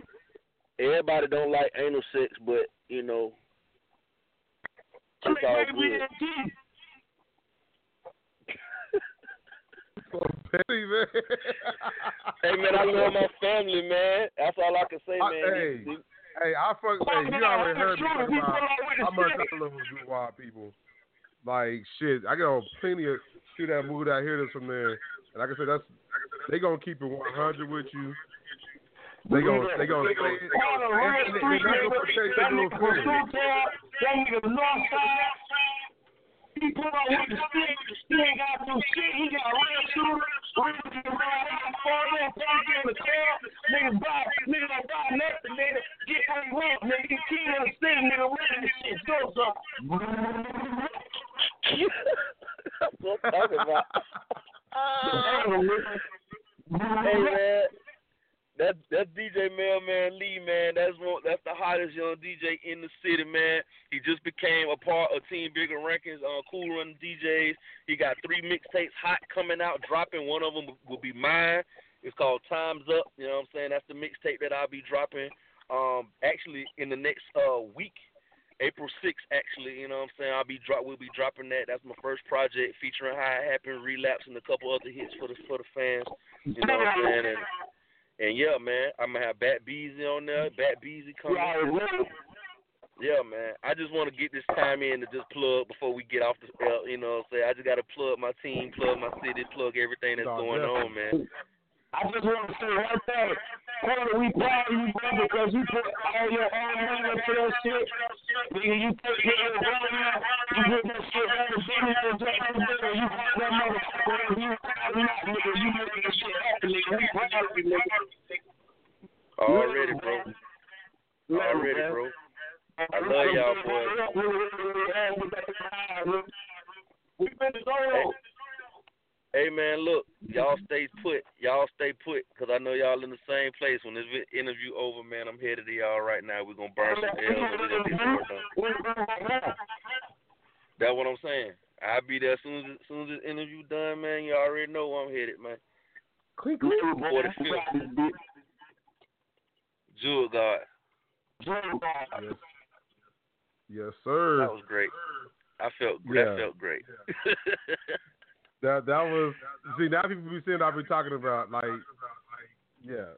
Everybody don't like anal sex, but you know, it's all good. so petty, man. Hey man, I love my family, man. That's all I can say, I- man. hey. Hey, I fuck. Hey, you already heard me talk about how much I love wild people. Like shit, I got plenty of shit that moved out here that's from there, and like I said, that's they gonna keep it 100 with you. They gonna they gonna. They gonna protect that their nigga little from feelings. Sutown, that nigga Northside, he put on with the stick, he ain't got no shit, he got real shooter, real to the right out, fall in, the car, nigga buy, nigga don't buy nothing, nigga, get hung up, nigga, he king of the city, nigga, ready this shit, go some. That's what I'm talking about. hey man, that's that's DJ Mailman Lee, man. That's one, that's the hottest young DJ in the city, man. He just became a part of Team Bigga Rankin's on Cool Run DJs. He got three mixtapes hot coming out, dropping. One of them will be mine. It's called Times Up. You know what I'm saying? That's the mixtape that I'll be dropping. Um, actually in the next uh week. April 6th, actually, you know what I'm saying? I'll be drop. We'll be dropping that. That's my first project featuring How It Happened, Relapse, and a couple other hits for the for the fans. You know what I'm saying? And, and yeah, man, I'm gonna have Bat Beezy on there. Bat Beezy coming. Yeah, man. I just want to get this time in to just plug before we get off the. Uh, you know, what I'm saying? I just gotta plug my team, plug my city, plug everything that's going on, man. I just want to say one thing. Corner, we proud of you, bro, because you put all your own money into that shit. Nigga, you take care of the government. You put that shit on the business, nigga. You got that motherfucker. and You proud of that, nigga. You making that shit happen, nigga. We proud of you, nigga. Already, bro. Already, bro. I love y'all, boys. We been going. Hey man, look, y'all stay put. Y'all stay put, cause I know y'all in the same place. When this vi- interview over, man, I'm headed to y'all right now. We're gonna burn some L's and we're gonna get some work done. That's what I'm saying. I'll be there as soon as as soon as this interview done, man. You already know where I'm headed, man. For the fifth, Jewel God. Yes, yes, sir. That was great. I felt Yeah. that felt great. That that was see now people be saying I be talking about like yeah.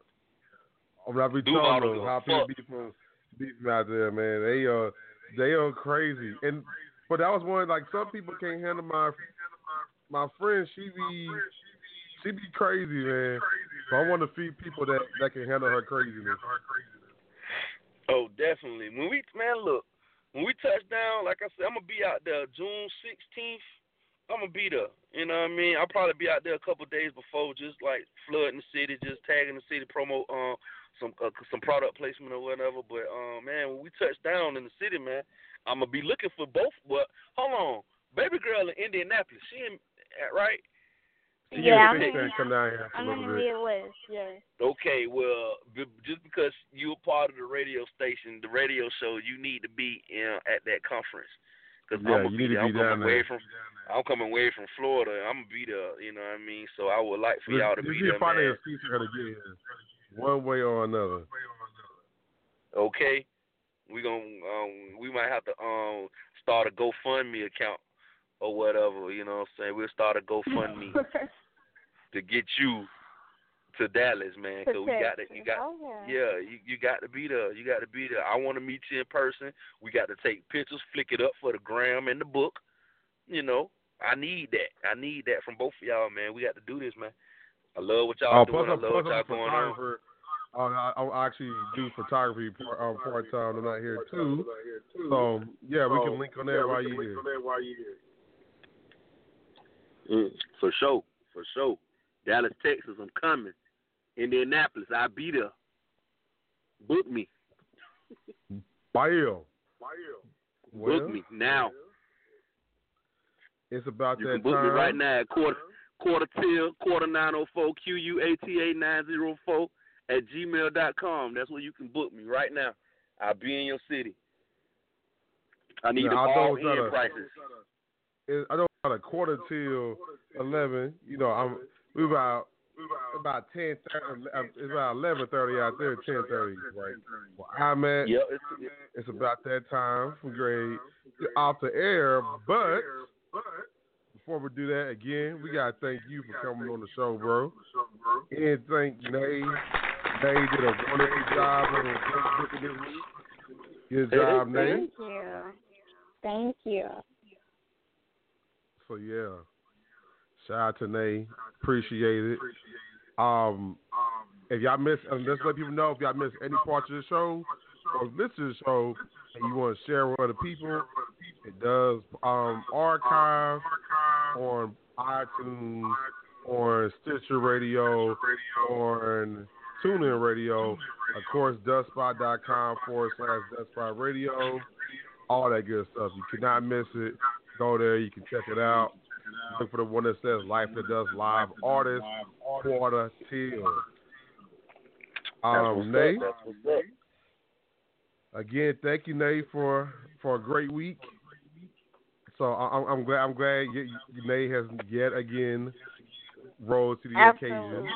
I mean, I be telling them how people be from beef out there, man. They uh they are crazy. And but that was one like some people can't handle my my friend, she be she be crazy, man. So I want to feed people that that can handle her craziness. Oh, definitely. When we man, look, when we touch down, like I said, I'm gonna be out there June 16th. I'm gonna be there. You know what I mean? I'll probably be out there a couple of days before, just like flooding the city, just tagging the city, promote um some uh, some product placement or whatever. But um, man, when we touch down in the city, man, I'm gonna be looking for both. But hold on, baby girl in Indianapolis, she in right? Yeah, I'm big in, fan come down here for a I'm in the little bit. Midwest. Yeah. Okay, well, b- just because you're part of the radio station, the radio show, you need to be in, at that conference. Because Yeah, I'm you need to there. be I'm down coming way there. From I'm coming away from Florida. I'm gonna be there. You know what I mean? So I would like for This- y'all to be is there, probably man. a gonna get here, one way or another. Okay, we gonna um we might have to um start a GoFundMe account or whatever. You know what I'm saying? We'll start a GoFundMe to get you to Dallas, man. Cause we got to you got Okay. yeah you you got to be there. You got to be there. I want to meet you in person. We got to take pictures, flick it up for the gram and the book. You know, I need that. I need that from both of y'all, man. We got to do this, man. I love what y'all Oh, doing. plus I I'm, love plus what y'all I'm a going on. Uh, I, I actually do photography part, um, part time. I'm not here too. So yeah, we can link on that while you're here. Mm, for sure, for sure. Dallas, Texas, I'm coming. Indianapolis, I'll be there. Book me. Bio. Well, Book me now. It's about You that can book time. me right now at quarter quarter till quarter nine oh four Q U A T A nine zero four at gmail dot com. That's where you can book me right now. I'll be in your city. I need Now, I all in a- prices. It, I know about a quarter till eleven. You know, I'm we about about ten thirty. Um, it's about eleven thirty out there. Ten thirty, right? Well, I'm at. Yep, it's, It's about that time for grade off the air, but before we do that again, we gotta thank you for coming on the show, bro. And thank Nayy. Nayy did a wonderful job on Facebook this week. Good job, Nayy. Thank you. Thank you. So yeah, shout out to Nayy. Appreciate it. Um, if y'all miss, let's let people know if y'all miss any parts of the show or listen to the show and you want to share with other people, it does um archive on iTunes, on Stitcher Radio, on TuneIn Radio, of course, dustspot.com forward slash dustspot radio, all that good stuff. You cannot miss it. Go there, you can check it out. Look for the one that says Life After Dusk Live Artist Quata Till. Um, Nayy, up. That's what's up. Again, thank you, Nayy, for for a great week. So I, I'm- I'm glad I'm glad y- y- has yet again rose to the occasion.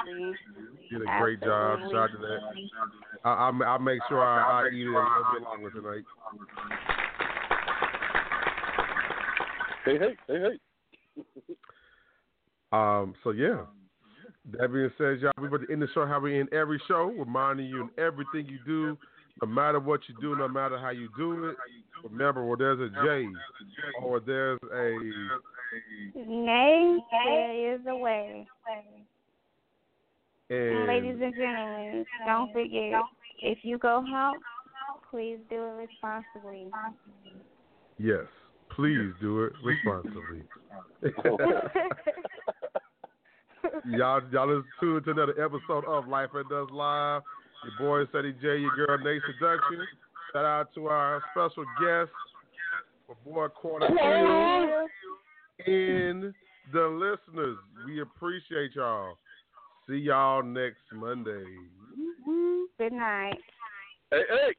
Did a great job. Shout out to that. I, I'll, I'll make sure I, I eat it a little bit longer tonight. Hey, hey, hey, hey. Um, so yeah. That being said, y'all, we about to end the show how we end every show, reminding you in everything you do, no matter what you do, no matter how you do it. Remember, where there's a J or there's a Nayy, there is a way. And and ladies and gentlemen, don't forget, if you go out, please do it responsibly. yes, please do it responsibly. y'all, y'all is tuned to another episode of Life After Dusk Live. Your boy Ceddy J, your girl Nayy Seduction. Shout out to our special guest, my boy Quata Till, and the listeners. We appreciate y'all. See y'all next Monday. Good night. Hey, hey.